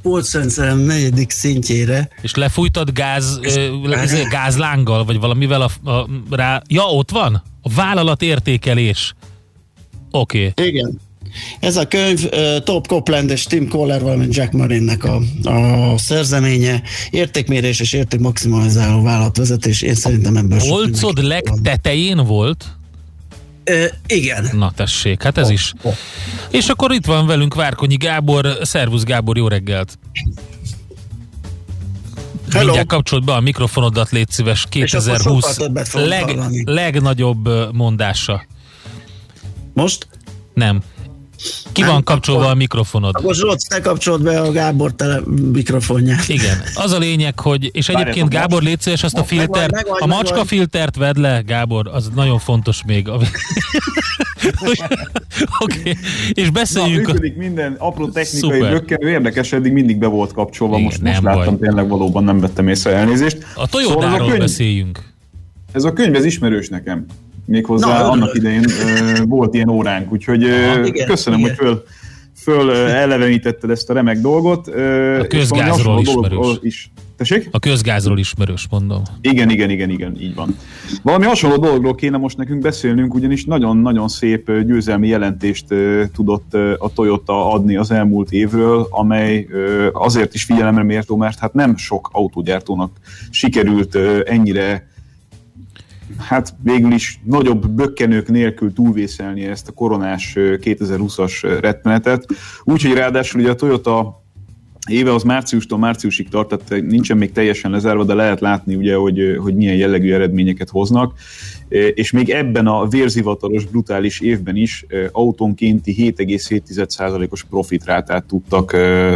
polcrendszerem negyedik szintjére. És lefújtad gáz, ö, gázlánggal, vagy valamivel a, a, rá... Ja, ott van? A vállalat értékelés. Oké. Okay. Igen. Ez a könyv Top Copland és Tim Coller, valamint Jack Marinnek a, a szerzeménye, értékmérés és értékmaximalizáló vállalatvezetés. Én szerintem ebből Polcod legtetején volt? Ö, igen. Na tessék, hát ez is. És akkor itt van velünk Várkonyi Gábor. Szervusz Gábor, jó reggelt! Hello. Mindjárt kapcsolt be a mikrofonodat, légy szíves, És akkor sokkal 2020 többet fogunk leg, hallani. legnagyobb mondása. Most? Nem. Ki van kapcsolva a mikrofonod? Akkor Zsolt, te kapcsold be a Gábor tele mikrofonját. Igen, az a lényeg, hogy, és egyébként Várjatok, Gábor, most- légy szíves, azt a Megvan, filtert, megvan, a megvan. macska filtert vedd le, Gábor, az nagyon fontos még. Oké, okay. és Na, beszéljünk. a- működik minden apró technikai rökkenő, érdekes, eddig mindig be volt kapcsolva, most, most nem láttam, baj. tényleg valóban nem vettem észre elnézést. A Toyotáról ez a könyv, beszéljünk. ez a könyv, ez ismerős nekem. Méghozzá Na, annak idején ö, volt ilyen óránk, úgyhogy ö, Aha, igen, köszönöm, igen. hogy föl, föl elevenítetted ezt a remek dolgot. ö, A közgázról ismerős. Is. Tessék? A közgázról ismerős, mondom. Igen, igen, igen, igen, így van. Valami hasonló dologról kéne most nekünk beszélnünk, ugyanis nagyon-nagyon szép győzelmi jelentést tudott a Toyota adni az elmúlt évről, amely azért is figyelemre méltó, mert hát nem sok autógyártónak sikerült ennyire hát végül is nagyobb bökkenők nélkül túlvészelni ezt a koronás ö, 2020-as ö, retmenetet. Úgyhogy ráadásul ugye a Toyota éve az márciustól márciusig tart, tehát nincsen még teljesen lezárva, de lehet látni ugye, hogy, hogy milyen jellegű eredményeket hoznak. És még ebben a vérzivataros, brutális évben is autónkénti 7,7%-os profitrátát tudtak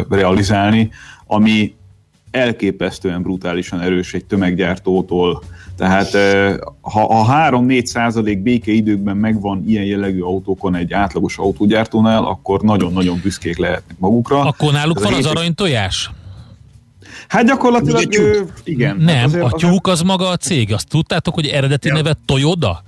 realizálni, ami elképesztően brutálisan erős egy tömeggyártótól. Tehát eh, ha a 3-4 százalék békeidőkben megvan ilyen jellegű autókon egy átlagos autógyártónál, akkor nagyon-nagyon büszkék lehetnek magukra. Akkor náluk Ez a van az aranytojás? Hát gyakorlatilag, tyúk? igen. Nem, Hát azért- a tyúk az maga a cég. Azt tudtátok, hogy eredeti Ja. neve Toyoda?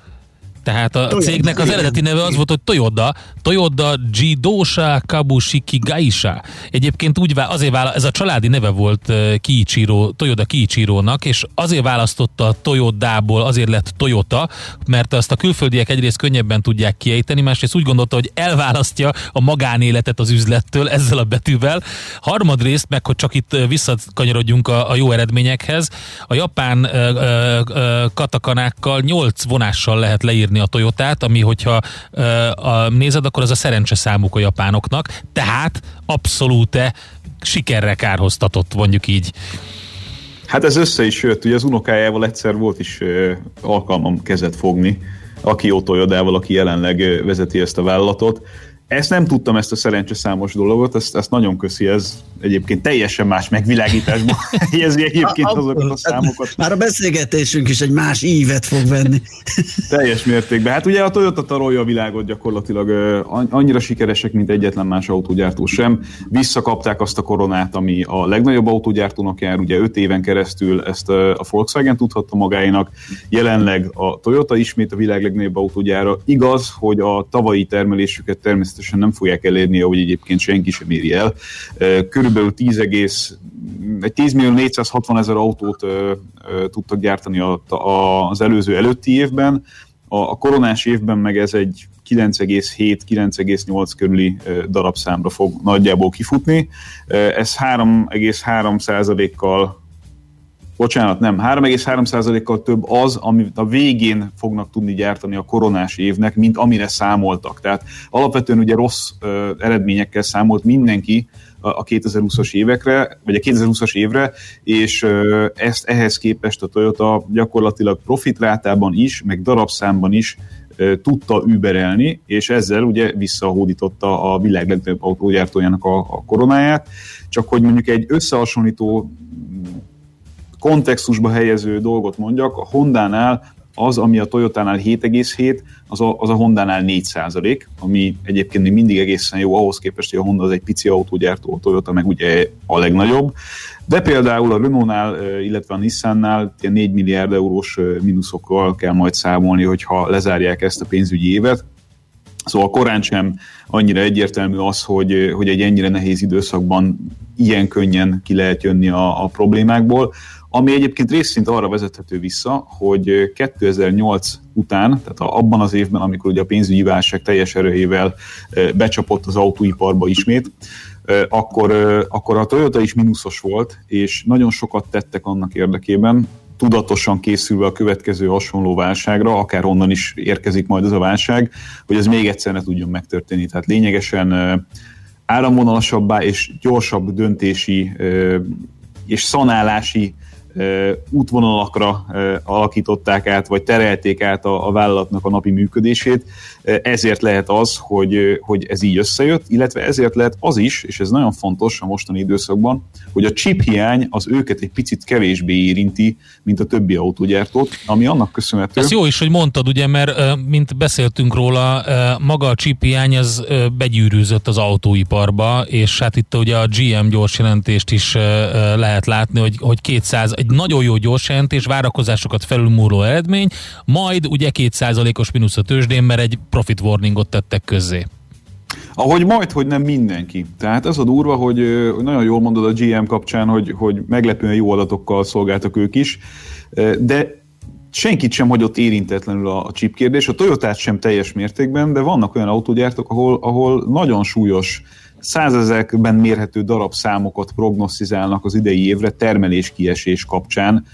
Tehát a cégnek az eredeti neve az volt, hogy Toyoda, Toyoda Jidosha Kabushiki Gaisha. Egyébként úgy vá- azért vála- ez a családi neve volt uh, Kiichiro, Toyoda Kiichirónak, és azért választotta a Toyodából, azért lett Toyota, mert azt a külföldiek egyrészt könnyebben tudják kiejteni, másrészt úgy gondolta, hogy elválasztja a magánéletet az üzlettől ezzel a betűvel. Harmadrészt meg, hogy csak itt visszakanyarodjunk a, a jó eredményekhez, a japán ö, ö, katakanákkal 8 vonással lehet leírni a Toyotát, ami hogyha ö, a, nézed, akkor az a szerencse számuk a japánoknak, tehát abszolút sikerre kárhoztatott, mondjuk így. Hát ez össze is jött, ugye az unokájával egyszer volt is ö, alkalmam kezet fogni, aki Toyodával, aki jelenleg ö, vezeti ezt a vállalatot. Ezt nem tudtam, ezt a szerencse számos dologot, ezt, ezt nagyon köszi, ez egyébként teljesen más megvilágításban helyezi egyébként azokat a számokat. Már a beszélgetésünk is egy más ívet fog venni. Teljes mértékben. Hát ugye a Toyota tarolja a világot gyakorlatilag annyira sikeresek, mint egyetlen más autógyártó sem. Visszakapták azt a koronát, ami a legnagyobb autógyártónak jár, ugye 5 éven keresztül ezt a Volkswagen tudhatta magáénak. Jelenleg a Toyota ismét a világ legnagyobb autógyára. Igaz, hogy a tavalyi termelésüket természetesen nem fogják elérni, ahogy egyébként senki sem éri el. Körülbelül 10 egész egy 10 millió 460 ezer autót tudtak gyártani az előző előtti évben, a, koronás évben meg ez egy 9,7-9,8 körüli darabszámra fog nagyjából kifutni. Ez 3,3 százalékkal bocsánat, nem, 3,3%-kal több az, amit a végén fognak tudni gyártani a koronás évnek, mint amire számoltak. Tehát alapvetően ugye rossz ö, eredményekkel számolt mindenki a 2020-as évekre, vagy a 2020-as évre, és ezt ehhez képest a Toyota gyakorlatilag profitrátában is, meg darabszámban is tudta überelni, és ezzel ugye visszahódította a világ legnagyobb autógyártójának a, a koronáját, csak hogy mondjuk egy összehasonlító kontextusba helyező dolgot mondjak, a Honda-nál az, ami a Toyota-nál 7,7, az a, az a Honda-nál 4 százalék, ami egyébként még mindig egészen jó ahhoz képest, hogy a Honda az egy pici autógyártó, a Toyota meg ugye a legnagyobb. De például a Renault-nál, illetve a Nissan-nál 4 milliárd eurós mínuszokkal kell majd számolni, hogyha lezárják ezt a pénzügyi évet. Szóval korán sem annyira egyértelmű az, hogy, hogy egy ennyire nehéz időszakban ilyen könnyen ki lehet jönni a, a problémákból ami egyébként részint arra vezethető vissza, hogy 2008 után, tehát abban az évben, amikor ugye a pénzügyi válság teljes erőjével becsapott az autóiparba ismét, akkor, akkor a Toyota is mínuszos volt, és nagyon sokat tettek annak érdekében, tudatosan készülve a következő hasonló válságra, akár onnan is érkezik majd ez a válság, hogy ez még egyszer ne tudjon megtörténni. Tehát lényegesen áramvonalasabbá és gyorsabb döntési és szanálási útvonalakra alakították át, vagy terelték át a, a vállalatnak a napi működését. Ezért lehet az, hogy, hogy ez így összejött, illetve ezért lehet az is, és ez nagyon fontos a mostani időszakban, hogy a chip hiány az őket egy picit kevésbé érinti, mint a többi autógyártót, ami annak köszönhető. Ez jó is, hogy mondtad, ugye, mert mint beszéltünk róla, maga a chip hiány az begyűrűzött az autóiparba, és hát itt ugye a GM gyors jelentést is lehet látni, hogy, hogy 200, egy nagyon jó gyors jelentés, várakozásokat felülmúló eredmény, majd ugye 2%-os mínusz a tőzsdén, mert egy profit warningot tettek közzé. Ahogy majd, hogy nem mindenki. Tehát ez a durva, hogy nagyon jól mondod a GM kapcsán, hogy, hogy meglepően jó adatokkal szolgáltak ők is, de senkit sem hagyott érintetlenül a, a chip kérdés, a Toyotát sem teljes mértékben, de vannak olyan autógyártók, ahol, ahol nagyon súlyos százezekben mérhető darabszámokat prognosztizálnak az idei évre termeléskiesés kapcsán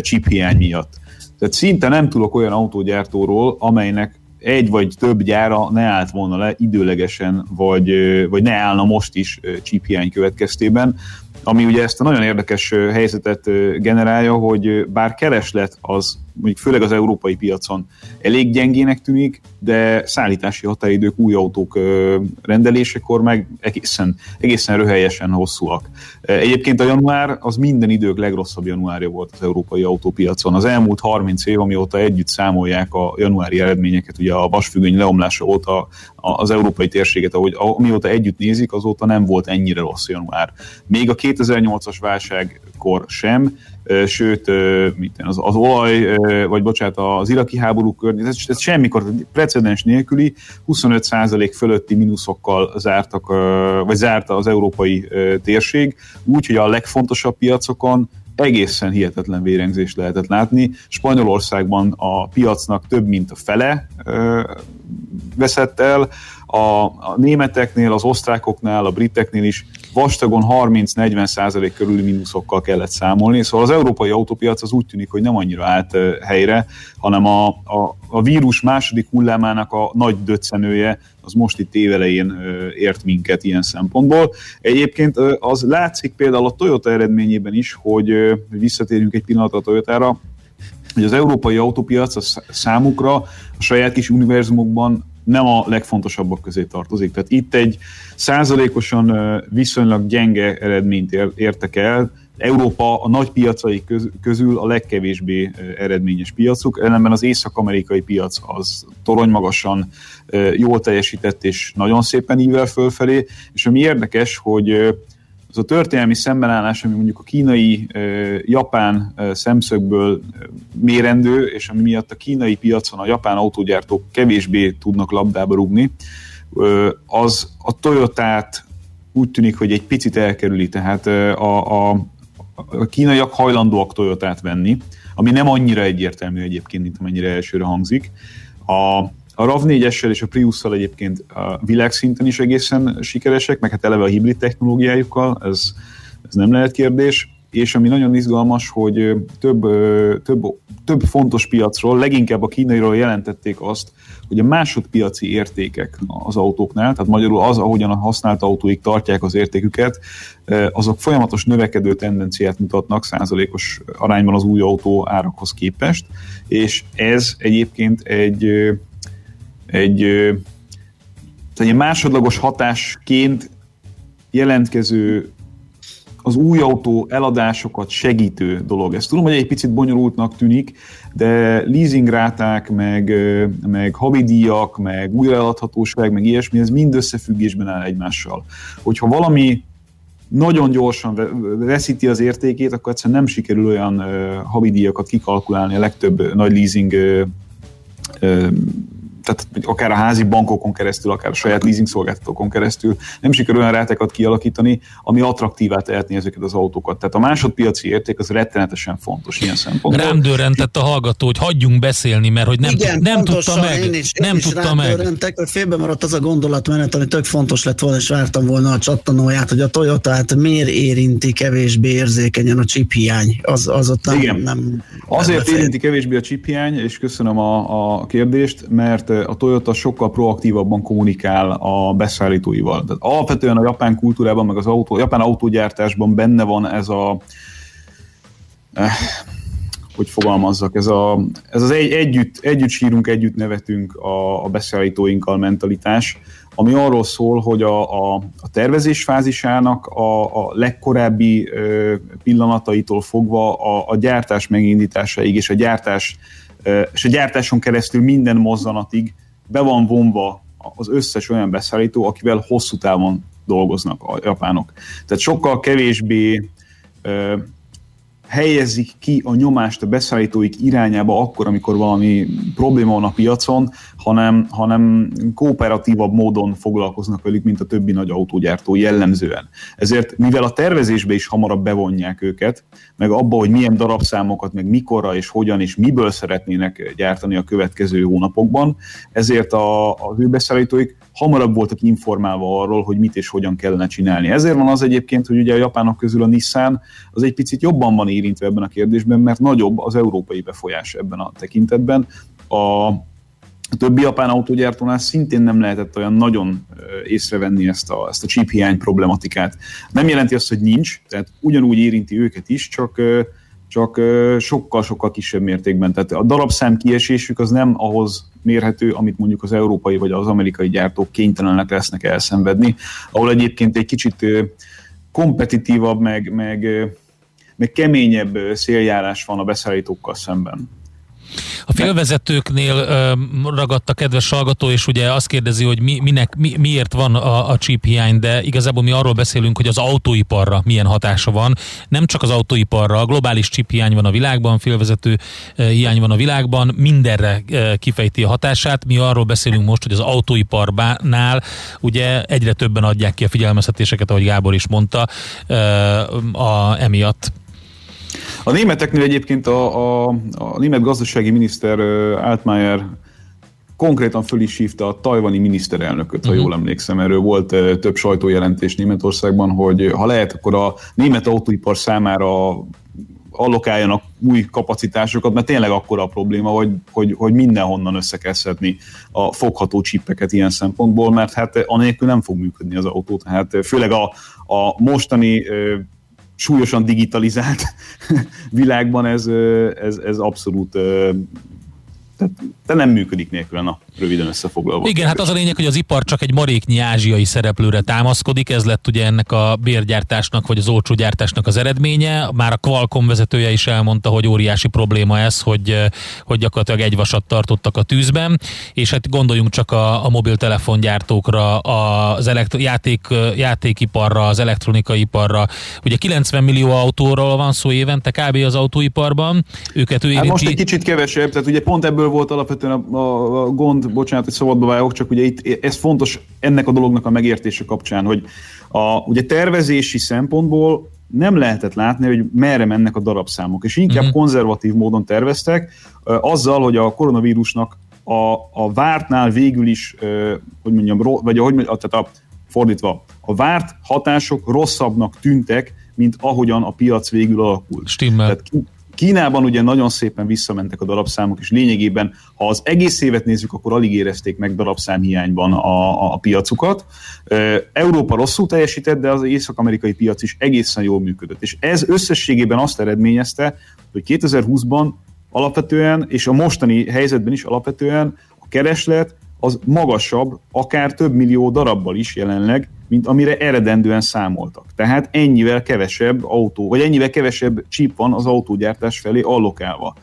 chip hiány miatt. Tehát szinte nem tudok olyan autógyártóról, amelynek egy vagy több gyára ne állt volna le időlegesen, vagy, vagy ne állna most is csíphiány következtében, ami ugye ezt a nagyon érdekes helyzetet generálja, hogy bár kereslet az mondjuk főleg az európai piacon elég gyengének tűnik, de szállítási határidők új autók rendelésekor meg egészen, egészen röhelyesen hosszúak. Egyébként a január az minden idők legrosszabb januárja volt az európai autópiacon. Az elmúlt 30 év, amióta együtt számolják a januári eredményeket, ugye a vasfüggöny leomlása óta az európai térséget, ahogy amióta együtt nézik, azóta nem volt ennyire rossz január. Még a 2008-as válságkor sem, sőt, az, az olaj, vagy bocsánat, az iraki háború környezet, ez, ez semmikor precedens nélküli 25% fölötti mínuszokkal zártak, vagy zárta az európai térség, úgyhogy a legfontosabb piacokon egészen hihetetlen vérengzést lehetett látni. Spanyolországban a piacnak több mint a fele veszett el, a, a németeknél, az osztrákoknál, a briteknél is vastagon 30-40 százalék körüli mínuszokkal kellett számolni, szóval az európai autópiac az úgy tűnik, hogy nem annyira állt helyre, hanem a, a, a vírus második hullámának a nagy döccenője az most itt évelején ért minket ilyen szempontból. Egyébként az látszik például a Toyota eredményében is, hogy visszatérjünk egy pillanatra a Toyotára, hogy az európai autópiac a számukra a saját kis univerzumokban nem a legfontosabbak közé tartozik. Tehát itt egy százalékosan viszonylag gyenge eredményt értek el, Európa a nagy piacai közül a legkevésbé eredményes piacuk, ellenben az észak-amerikai piac az toronymagasan jól teljesített és nagyon szépen ível fölfelé, és ami érdekes, hogy az a történelmi szembenállás, ami mondjuk a kínai, japán szemszögből mérendő, és ami miatt a kínai piacon a japán autógyártók kevésbé tudnak labdába rugni, az a Toyotát úgy tűnik, hogy egy picit elkerüli, tehát a, a, a kínaiak hajlandóak Toyotát venni, ami nem annyira egyértelmű egyébként, mint amennyire elsőre hangzik. A, a RAV4-essel és a Prius-szal egyébként a világszinten is egészen sikeresek, meg hát eleve a hibrid technológiájukkal, ez, ez nem lehet kérdés. és ami nagyon izgalmas, hogy több, több, több fontos piacról, leginkább a kínairól jelentették azt, hogy a másodpiaci értékek az autóknál, tehát magyarul az, ahogyan a használt autóik tartják az értéküket, azok folyamatos növekedő tendenciát mutatnak százalékos arányban az új autó árakhoz képest, és ez egyébként egy, egy, egy másodlagos hatásként jelentkező az új autó eladásokat segítő dolog. Ezt tudom, hogy egy picit bonyolultnak tűnik, de leasingráták, meg, meg havidíjak, meg újraeladhatóság, meg ilyesmi, ez mind összefüggésben áll egymással. Hogyha valami nagyon gyorsan ve- veszíti az értékét, akkor egyszerűen nem sikerül olyan havidíjakat kikalkulálni a legtöbb nagy leasing tehát akár a házi bankokon keresztül, akár a saját leasing szolgáltatókon keresztül nem sikerül olyan rátekat kialakítani, ami attraktívá tehetné ezeket az autókat. Tehát a másodpiaci érték az rettenetesen fontos ilyen szempontból. Rám dörrentett a hallgató, hogy hagyjunk beszélni, mert hogy nem, Igen, tud, nem pontosan, tudta meg. Én is, én nem is tudta meg. rádörrentek, hogy félbe maradt az a gondolatmenet, ami tök fontos lett volna, és vártam volna a csattanóját, hogy a Toyota hát miért érinti kevésbé érzékenyen a chip hiány. Az, az ott nem, Igen. nem Azért nem érinti kevésbé a chip hiány, és köszönöm a, a kérdést, mert a Toyota sokkal proaktívabban kommunikál a beszállítóival. Tehát alapvetően a japán kultúrában, meg az autó, japán autógyártásban benne van ez a eh, hogy fogalmazzak, ez, a, ez az egy, együtt, együtt sírunk, együtt nevetünk a, a beszállítóinkkal mentalitás, ami arról szól, hogy a, a, a tervezés fázisának a, a legkorábbi ö, pillanataitól fogva a, a gyártás megindításaig és a gyártás és a gyártáson keresztül minden mozzanatig be van vonva az összes olyan beszállító, akivel hosszú távon dolgoznak a japánok. Tehát sokkal kevésbé helyezik ki a nyomást a beszállítóik irányába akkor, amikor valami probléma van a piacon, hanem, hanem kooperatívabb módon foglalkoznak velük, mint a többi nagy autógyártó jellemzően. Ezért, mivel a tervezésbe is hamarabb bevonják őket, meg abba, hogy milyen darabszámokat, meg mikorra és hogyan és miből szeretnének gyártani a következő hónapokban, ezért a, az ő beszállítóik hamarabb voltak informálva arról, hogy mit és hogyan kellene csinálni. Ezért van az egyébként, hogy ugye a japánok közül a Nissan az egy picit jobban van érintve ebben a kérdésben, mert nagyobb az európai befolyás ebben a tekintetben. A, többi japán autógyártónál szintén nem lehetett olyan nagyon észrevenni ezt a, ezt a chip hiány problematikát. Nem jelenti azt, hogy nincs, tehát ugyanúgy érinti őket is, csak csak sokkal-sokkal kisebb mértékben. Tehát a darabszám kiesésük az nem ahhoz mérhető, amit mondjuk az európai vagy az amerikai gyártók kénytelenek lesznek elszenvedni, ahol egyébként egy kicsit kompetitívabb, meg, meg, ö, meg keményebb széljárás van a beszállítókkal szemben. A félvezetőknél ragadt a kedves hallgató, és ugye azt kérdezi, hogy mi, minek, mi, miért van a, a chip hiány, de igazából mi arról beszélünk, hogy az autóiparra milyen hatása van. Nem csak az autóiparra, globális chip hiány van a világban, félvezető hiány van a világban, mindenre kifejti a hatását. Mi arról beszélünk most, hogy az autóiparnál ugye egyre többen adják ki a figyelmeztetéseket, ahogy Gábor is mondta, a, emiatt. A németeknél egyébként a, a, a német gazdasági miniszter Altmaier konkrétan föl is hívta a tajvani miniszterelnököt, ha Mhm. jól emlékszem. Erről volt több sajtójelentés Németországban, hogy ha lehet, akkor a német autóipar számára allokáljanak új kapacitásokat, mert tényleg akkora a probléma, hogy, hogy, hogy mindenhonnan össze kell szedni a fogható csippeket ilyen szempontból, mert hát anélkül nem fog működni az autó. Tehát főleg a, a mostani súlyosan digitalizált világban ez, ez, ez abszolút tehát, de nem működik nélkül, na, röviden összefoglalva. Igen, hát az a lényeg, hogy az ipar csak egy maréknyi ázsiai szereplőre támaszkodik, ez lett ugye ennek a bérgyártásnak vagy az olcsó gyártásnak az eredménye. Már a Qualcomm vezetője is elmondta, hogy óriási probléma ez, hogy, eh, hogy gyakorlatilag egy vasat tartottak a tűzben, és hát gondoljunk csak a, a mobiltelefongyártókra, az elektro- játék, játékiparra, az elektronikai iparra. Ugye 90 millió autóról van szó évente kb. az autóiparban, őket ő Hát érinti. most egy kicsit kevesebb, tehát ugye pont ebből volt alapvetően a, a, a gond, bocsánat, hogy szabadba vágok, csak ugye itt ez fontos ennek a dolognak a megértése kapcsán, hogy a, ugye tervezési szempontból nem lehetett látni, hogy merre mennek a darabszámok, és inkább Mhm. konzervatív módon terveztek, azzal, hogy a koronavírusnak a, a vártnál végül is, hogy mondjam, vagy ahogy mondjam, tehát a, fordítva, a várt hatások rosszabbnak tűntek, mint ahogyan a piac végül alakult. Stimmel. Tehát Kínában ugye nagyon szépen visszamentek a darabszámok, és lényegében, ha az egész évet nézzük, akkor alig érezték meg darabszámhiányban a, a, a piacukat. Európa rosszul teljesített, de az észak-amerikai piac is egészen jól működött. És ez összességében azt eredményezte, hogy 2020-ban alapvetően, és a mostani helyzetben is alapvetően a kereslet az magasabb, akár több millió darabbal is jelenleg, mint amire eredendően számoltak. Tehát ennyivel kevesebb autó, vagy ennyivel kevesebb chip van az autógyártás felé allokálva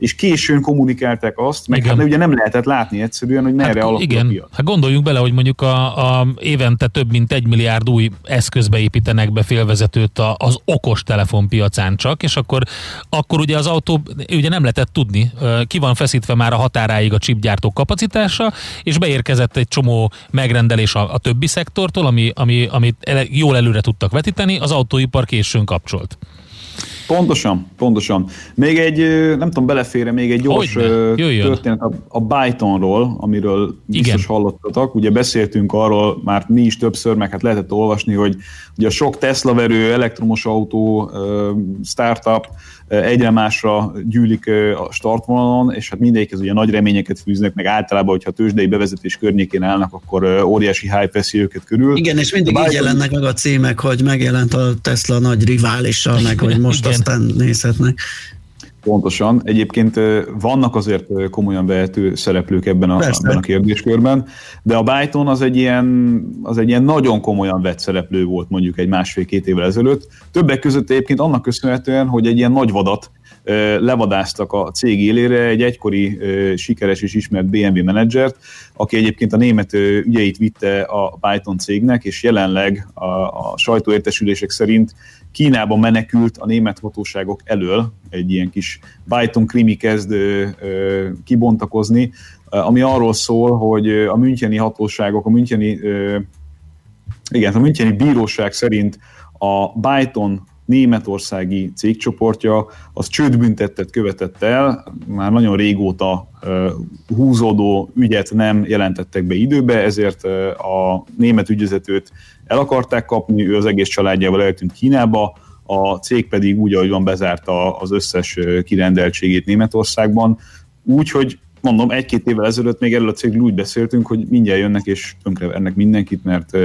és későn kommunikálták azt, meg igen. hát ugye nem lehetett látni egyszerűen, hogy merre hát, alakul igen. a piac. Hát gondoljunk bele, hogy mondjuk a, a évente több mint egy milliárd új eszközbe építenek be félvezetőt a, az okos telefonpiacán csak, és akkor, akkor ugye az autó ugye nem lehetett tudni, ki van feszítve már a határáig a chipgyártó kapacitása, és beérkezett egy csomó megrendelés a, a többi szektortól, ami, ami, amit jól előre tudtak vetíteni, az autóipar későn kapcsolt. Pontosan, pontosan. Még egy, nem tudom, belefére még egy gyors történet a, a Bytonról, amiről biztos Igen. hallottatok. Ugye beszéltünk arról már mi is többször, meg hát lehetett olvasni, hogy ugye a sok Tesla verő elektromos autó startup egyre másra gyűlik a startvonalon, és hát mindegyikhez ugye nagy reményeket fűznek, meg általában, hogyha tőzsdei bevezetés környékén állnak, akkor óriási hype veszi őket körül. Igen, és mindig így jelennek meg a címek, hogy megjelent a Tesla nagy riválisa, meg hogy most aztán nézhetnek. Pontosan. Egyébként vannak azért komolyan vehető szereplők ebben a, ebben a kérdéskörben, de a Byton az egy, ilyen, az egy ilyen nagyon komolyan vett szereplő volt mondjuk egy másfél-két évvel ezelőtt. Többek között egyébként annak köszönhetően, hogy egy ilyen nagy vadat levadáztak a cég élére egy egykori sikeres és ismert BMW menedzsert, aki egyébként a német ügyeit vitte a Python cégnek, és jelenleg a, a sajtóértesülések szerint Kínába menekült a német hatóságok elől, egy ilyen kis Python krimi kezd kibontakozni, ami arról szól, hogy a müncheni hatóságok, a müncheni, igen, a müncheni bíróság szerint a Byton németországi cégcsoportja az csődbüntettet követett el, már nagyon régóta húzódó ügyet nem jelentettek be időbe, ezért a német ügyvezetőt el akarták kapni, ő az egész családjával eltűnt Kínába, a cég pedig úgy, ahogy van, bezárta az összes kirendeltségét Németországban, úgyhogy mondom, egy-két évvel ezelőtt még erről a cégről úgy beszéltünk, hogy mindjárt jönnek és tönkrevernek mindenkit, mert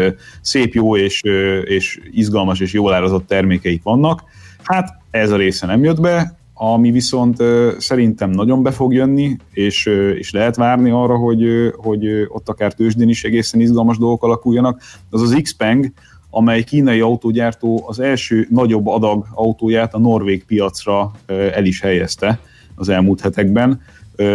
szép, jó és, és izgalmas és jól árazott termékeik vannak. Hát ez a része nem jött be, ami viszont szerintem nagyon be fog jönni, és, és lehet várni arra, hogy, hogy ott akár tőzsdén is egészen izgalmas dolgok alakuljanak, az az Xpeng, amely kínai autógyártó az első nagyobb adag autóját a norvég piacra el is helyezte az elmúlt hetekben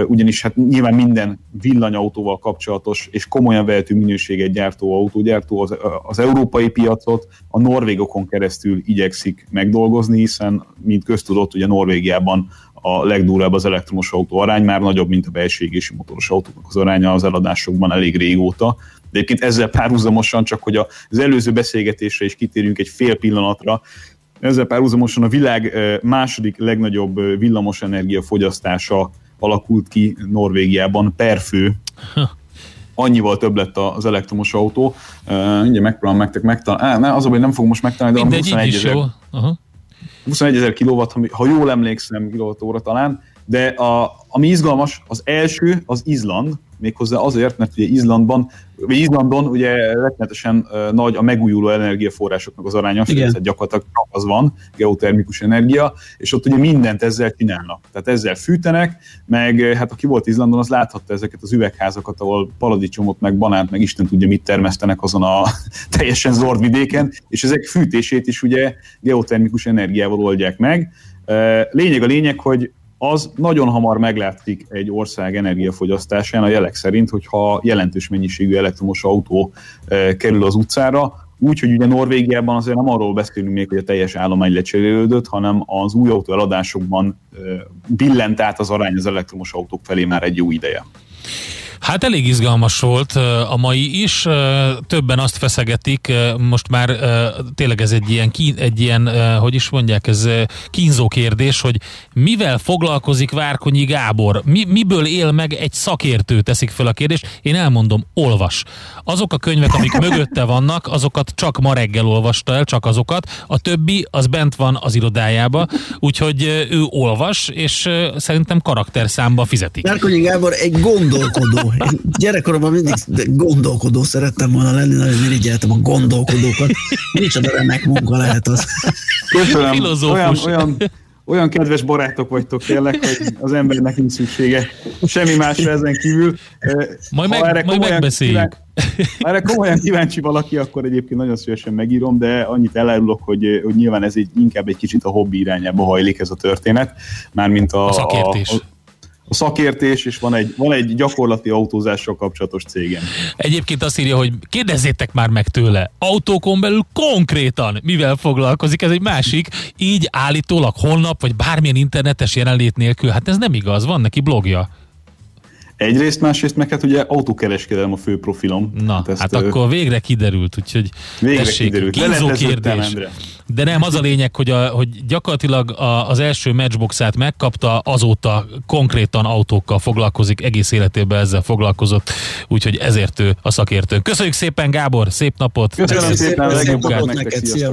ugyanis hát nyilván minden villanyautóval kapcsolatos és komolyan vehető minőséget gyártó autógyártó az, az európai piacot a norvégokon keresztül igyekszik megdolgozni, hiszen, mint köztudott, ugye Norvégiában a legdurább az elektromos autó arány, már nagyobb, mint a belső égési motoros autóknak az aránya az eladásokban elég régóta. De egyébként ezzel párhuzamosan, csak hogy az előző beszélgetésre is kitérjünk egy fél pillanatra, ezzel párhuzamosan a világ második legnagyobb villamosenergia fogyasztása alakult ki Norvégiában per fő. Annyival több lett az elektromos autó. Uh, ugye megpróbálom nektek megtalálni. Ne, az hogy nem fogom most megtalálni, de a 21 ezer. 21 ezer kilowatt, ha jól emlékszem, kilowatt talán, de a, ami izgalmas, az első az Izland, méghozzá azért, mert ugye Izlandban, vagy Izlandon ugye rettenetesen nagy a megújuló energiaforrásoknak az aránya, ez gyakorlatilag az van, geotermikus energia, és ott ugye mindent ezzel csinálnak. Tehát ezzel fűtenek, meg hát aki volt Izlandon, az láthatta ezeket az üvegházakat, ahol paradicsomot, meg banánt, meg Isten tudja mit termesztenek azon a teljesen zord vidéken, és ezek fűtését is ugye geotermikus energiával oldják meg. Lényeg a lényeg, hogy az nagyon hamar meglátszik egy ország energiafogyasztásán a jelek szerint, hogyha jelentős mennyiségű elektromos autó e, kerül az utcára, Úgyhogy ugye Norvégiában azért nem arról beszélünk még, hogy a teljes állomány lecserélődött, hanem az új autó eladásokban e, billent át az arány az elektromos autók felé már egy jó ideje. Hát elég izgalmas volt a mai is. Többen azt feszegetik, most már tényleg ez egy ilyen, egy ilyen hogy is mondják, ez kínzó kérdés, hogy mivel foglalkozik Várkonyi Gábor? Mi, miből él meg egy szakértő, teszik fel a kérdést. Én elmondom, olvas. Azok a könyvek, amik mögötte vannak, azokat csak ma reggel olvasta el, csak azokat. A többi, az bent van az irodájába, úgyhogy ő olvas, és szerintem karakterszámba fizetik. Várkonyi Gábor egy gondolkodó. Én gyerekkoromban mindig gondolkodó szerettem volna lenni, nagyon irigyeltem a gondolkodókat. Micsoda remek munka lehet az. Köszönöm. Olyan, olyan, olyan kedves barátok vagytok tényleg, hogy az embernek nincs szüksége semmi másra ezen kívül. Majd, meg, erre majd megbeszéljük. Kíván, ha erre komolyan kíváncsi valaki, akkor egyébként nagyon szívesen megírom, de annyit elárulok, hogy, hogy nyilván ez egy, inkább egy kicsit a hobbi irányába hajlik ez a történet, mármint a, a szakértés. A, a, a szakértés, és van egy, van egy gyakorlati autózással kapcsolatos cégem. Egyébként azt írja, hogy kérdezzétek már meg tőle, autókon belül konkrétan mivel foglalkozik, ez egy másik, így állítólag holnap, vagy bármilyen internetes jelenlét nélkül, hát ez nem igaz, van neki blogja. Egyrészt, másrészt meg hát ugye autókereskedelem a fő profilom. Na, hát, ezt, hát akkor végre kiderült, úgyhogy végre tessék, kiderült. kínzó kérdés. De nem, az a lényeg, hogy, a, hogy gyakorlatilag a, az első matchboxát megkapta, azóta konkrétan autókkal foglalkozik, egész életében ezzel foglalkozott, úgyhogy ezért ő a szakértő. Köszönjük szépen Gábor, szép napot! Köszönöm, szépen, szépen szép napot neked, szia!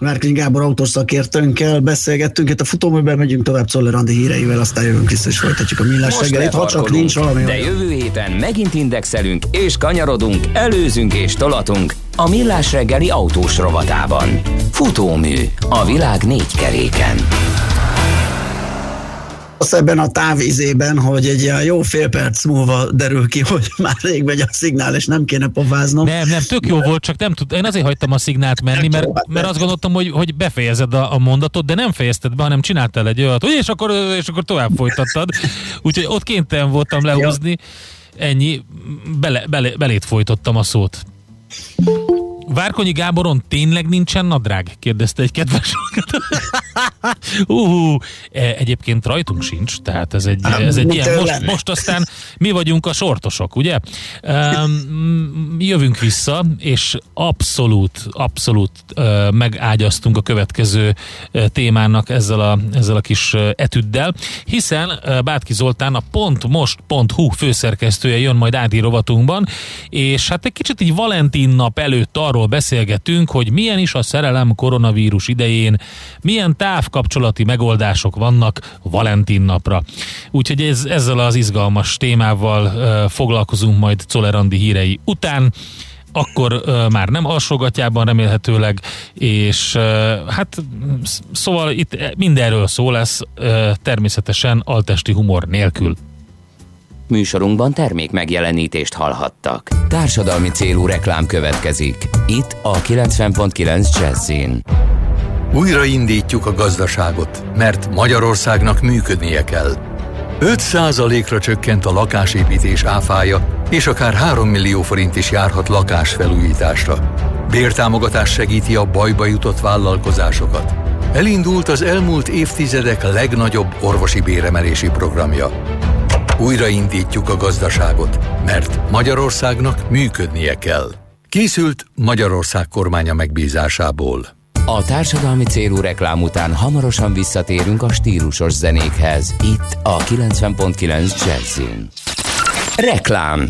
Márkiny Gábor autószakértőnkkel beszélgettünk, itt a futóműben megyünk tovább Czoller Andi híreivel, aztán jövünk vissza és folytatjuk a millás reggelit, ha csak nincs valami. De jövő héten megint indexelünk és kanyarodunk, előzünk és tolatunk a millás reggeli autós rovatában. Futómű a világ négy keréken az ebben a távizében, hogy egy ilyen jó fél perc múlva derül ki, hogy már rég megy a szignál, és nem kéne pofáznom. Nem, nem, tök jó volt, csak nem tud, én azért hagytam a szignált menni, mert, mert azt gondoltam, hogy, hogy befejezed a, a mondatot, de nem fejezted be, hanem csináltál egy olyat, és akkor, és akkor tovább folytattad. Úgyhogy ott kénytelen voltam lehúzni, ennyi, bele, bele, belét folytottam a szót. Várkonyi Gáboron tényleg nincsen nadrág? kérdezte egy kedves uh, Egyébként rajtunk sincs, tehát ez egy, ez egy ilyen, most, most aztán mi vagyunk a sortosok, ugye? Um, jövünk vissza, és abszolút, abszolút uh, megágyaztunk a következő uh, témának ezzel a, ezzel a kis uh, etüddel, hiszen uh, Bátki Zoltán a pontmost.hu főszerkesztője jön majd Ádi rovatunkban, és hát egy kicsit így Valentin nap előtt arról arról beszélgetünk, hogy milyen is a szerelem koronavírus idején, milyen távkapcsolati megoldások vannak Valentin napra. Úgyhogy ez, ezzel az izgalmas témával uh, foglalkozunk majd Czolerandi hírei után akkor uh, már nem alsógatjában remélhetőleg, és uh, hát szóval itt mindenről szó lesz, uh, természetesen altesti humor nélkül. Műsorunkban termék megjelenítést hallhattak. Társadalmi célú reklám következik. Itt a 90.9 Jazzin. Újraindítjuk a gazdaságot, mert Magyarországnak működnie kell. 5%-ra csökkent a lakásépítés áfája, és akár 3 millió forint is járhat lakásfelújításra. Bértámogatás segíti a bajba jutott vállalkozásokat. Elindult az elmúlt évtizedek legnagyobb orvosi béremelési programja. Újraindítjuk a gazdaságot, mert Magyarországnak működnie kell. Készült Magyarország kormánya megbízásából. A társadalmi célú reklám után hamarosan visszatérünk a stílusos zenékhez. Itt a 90.9 Jazzin. Reklám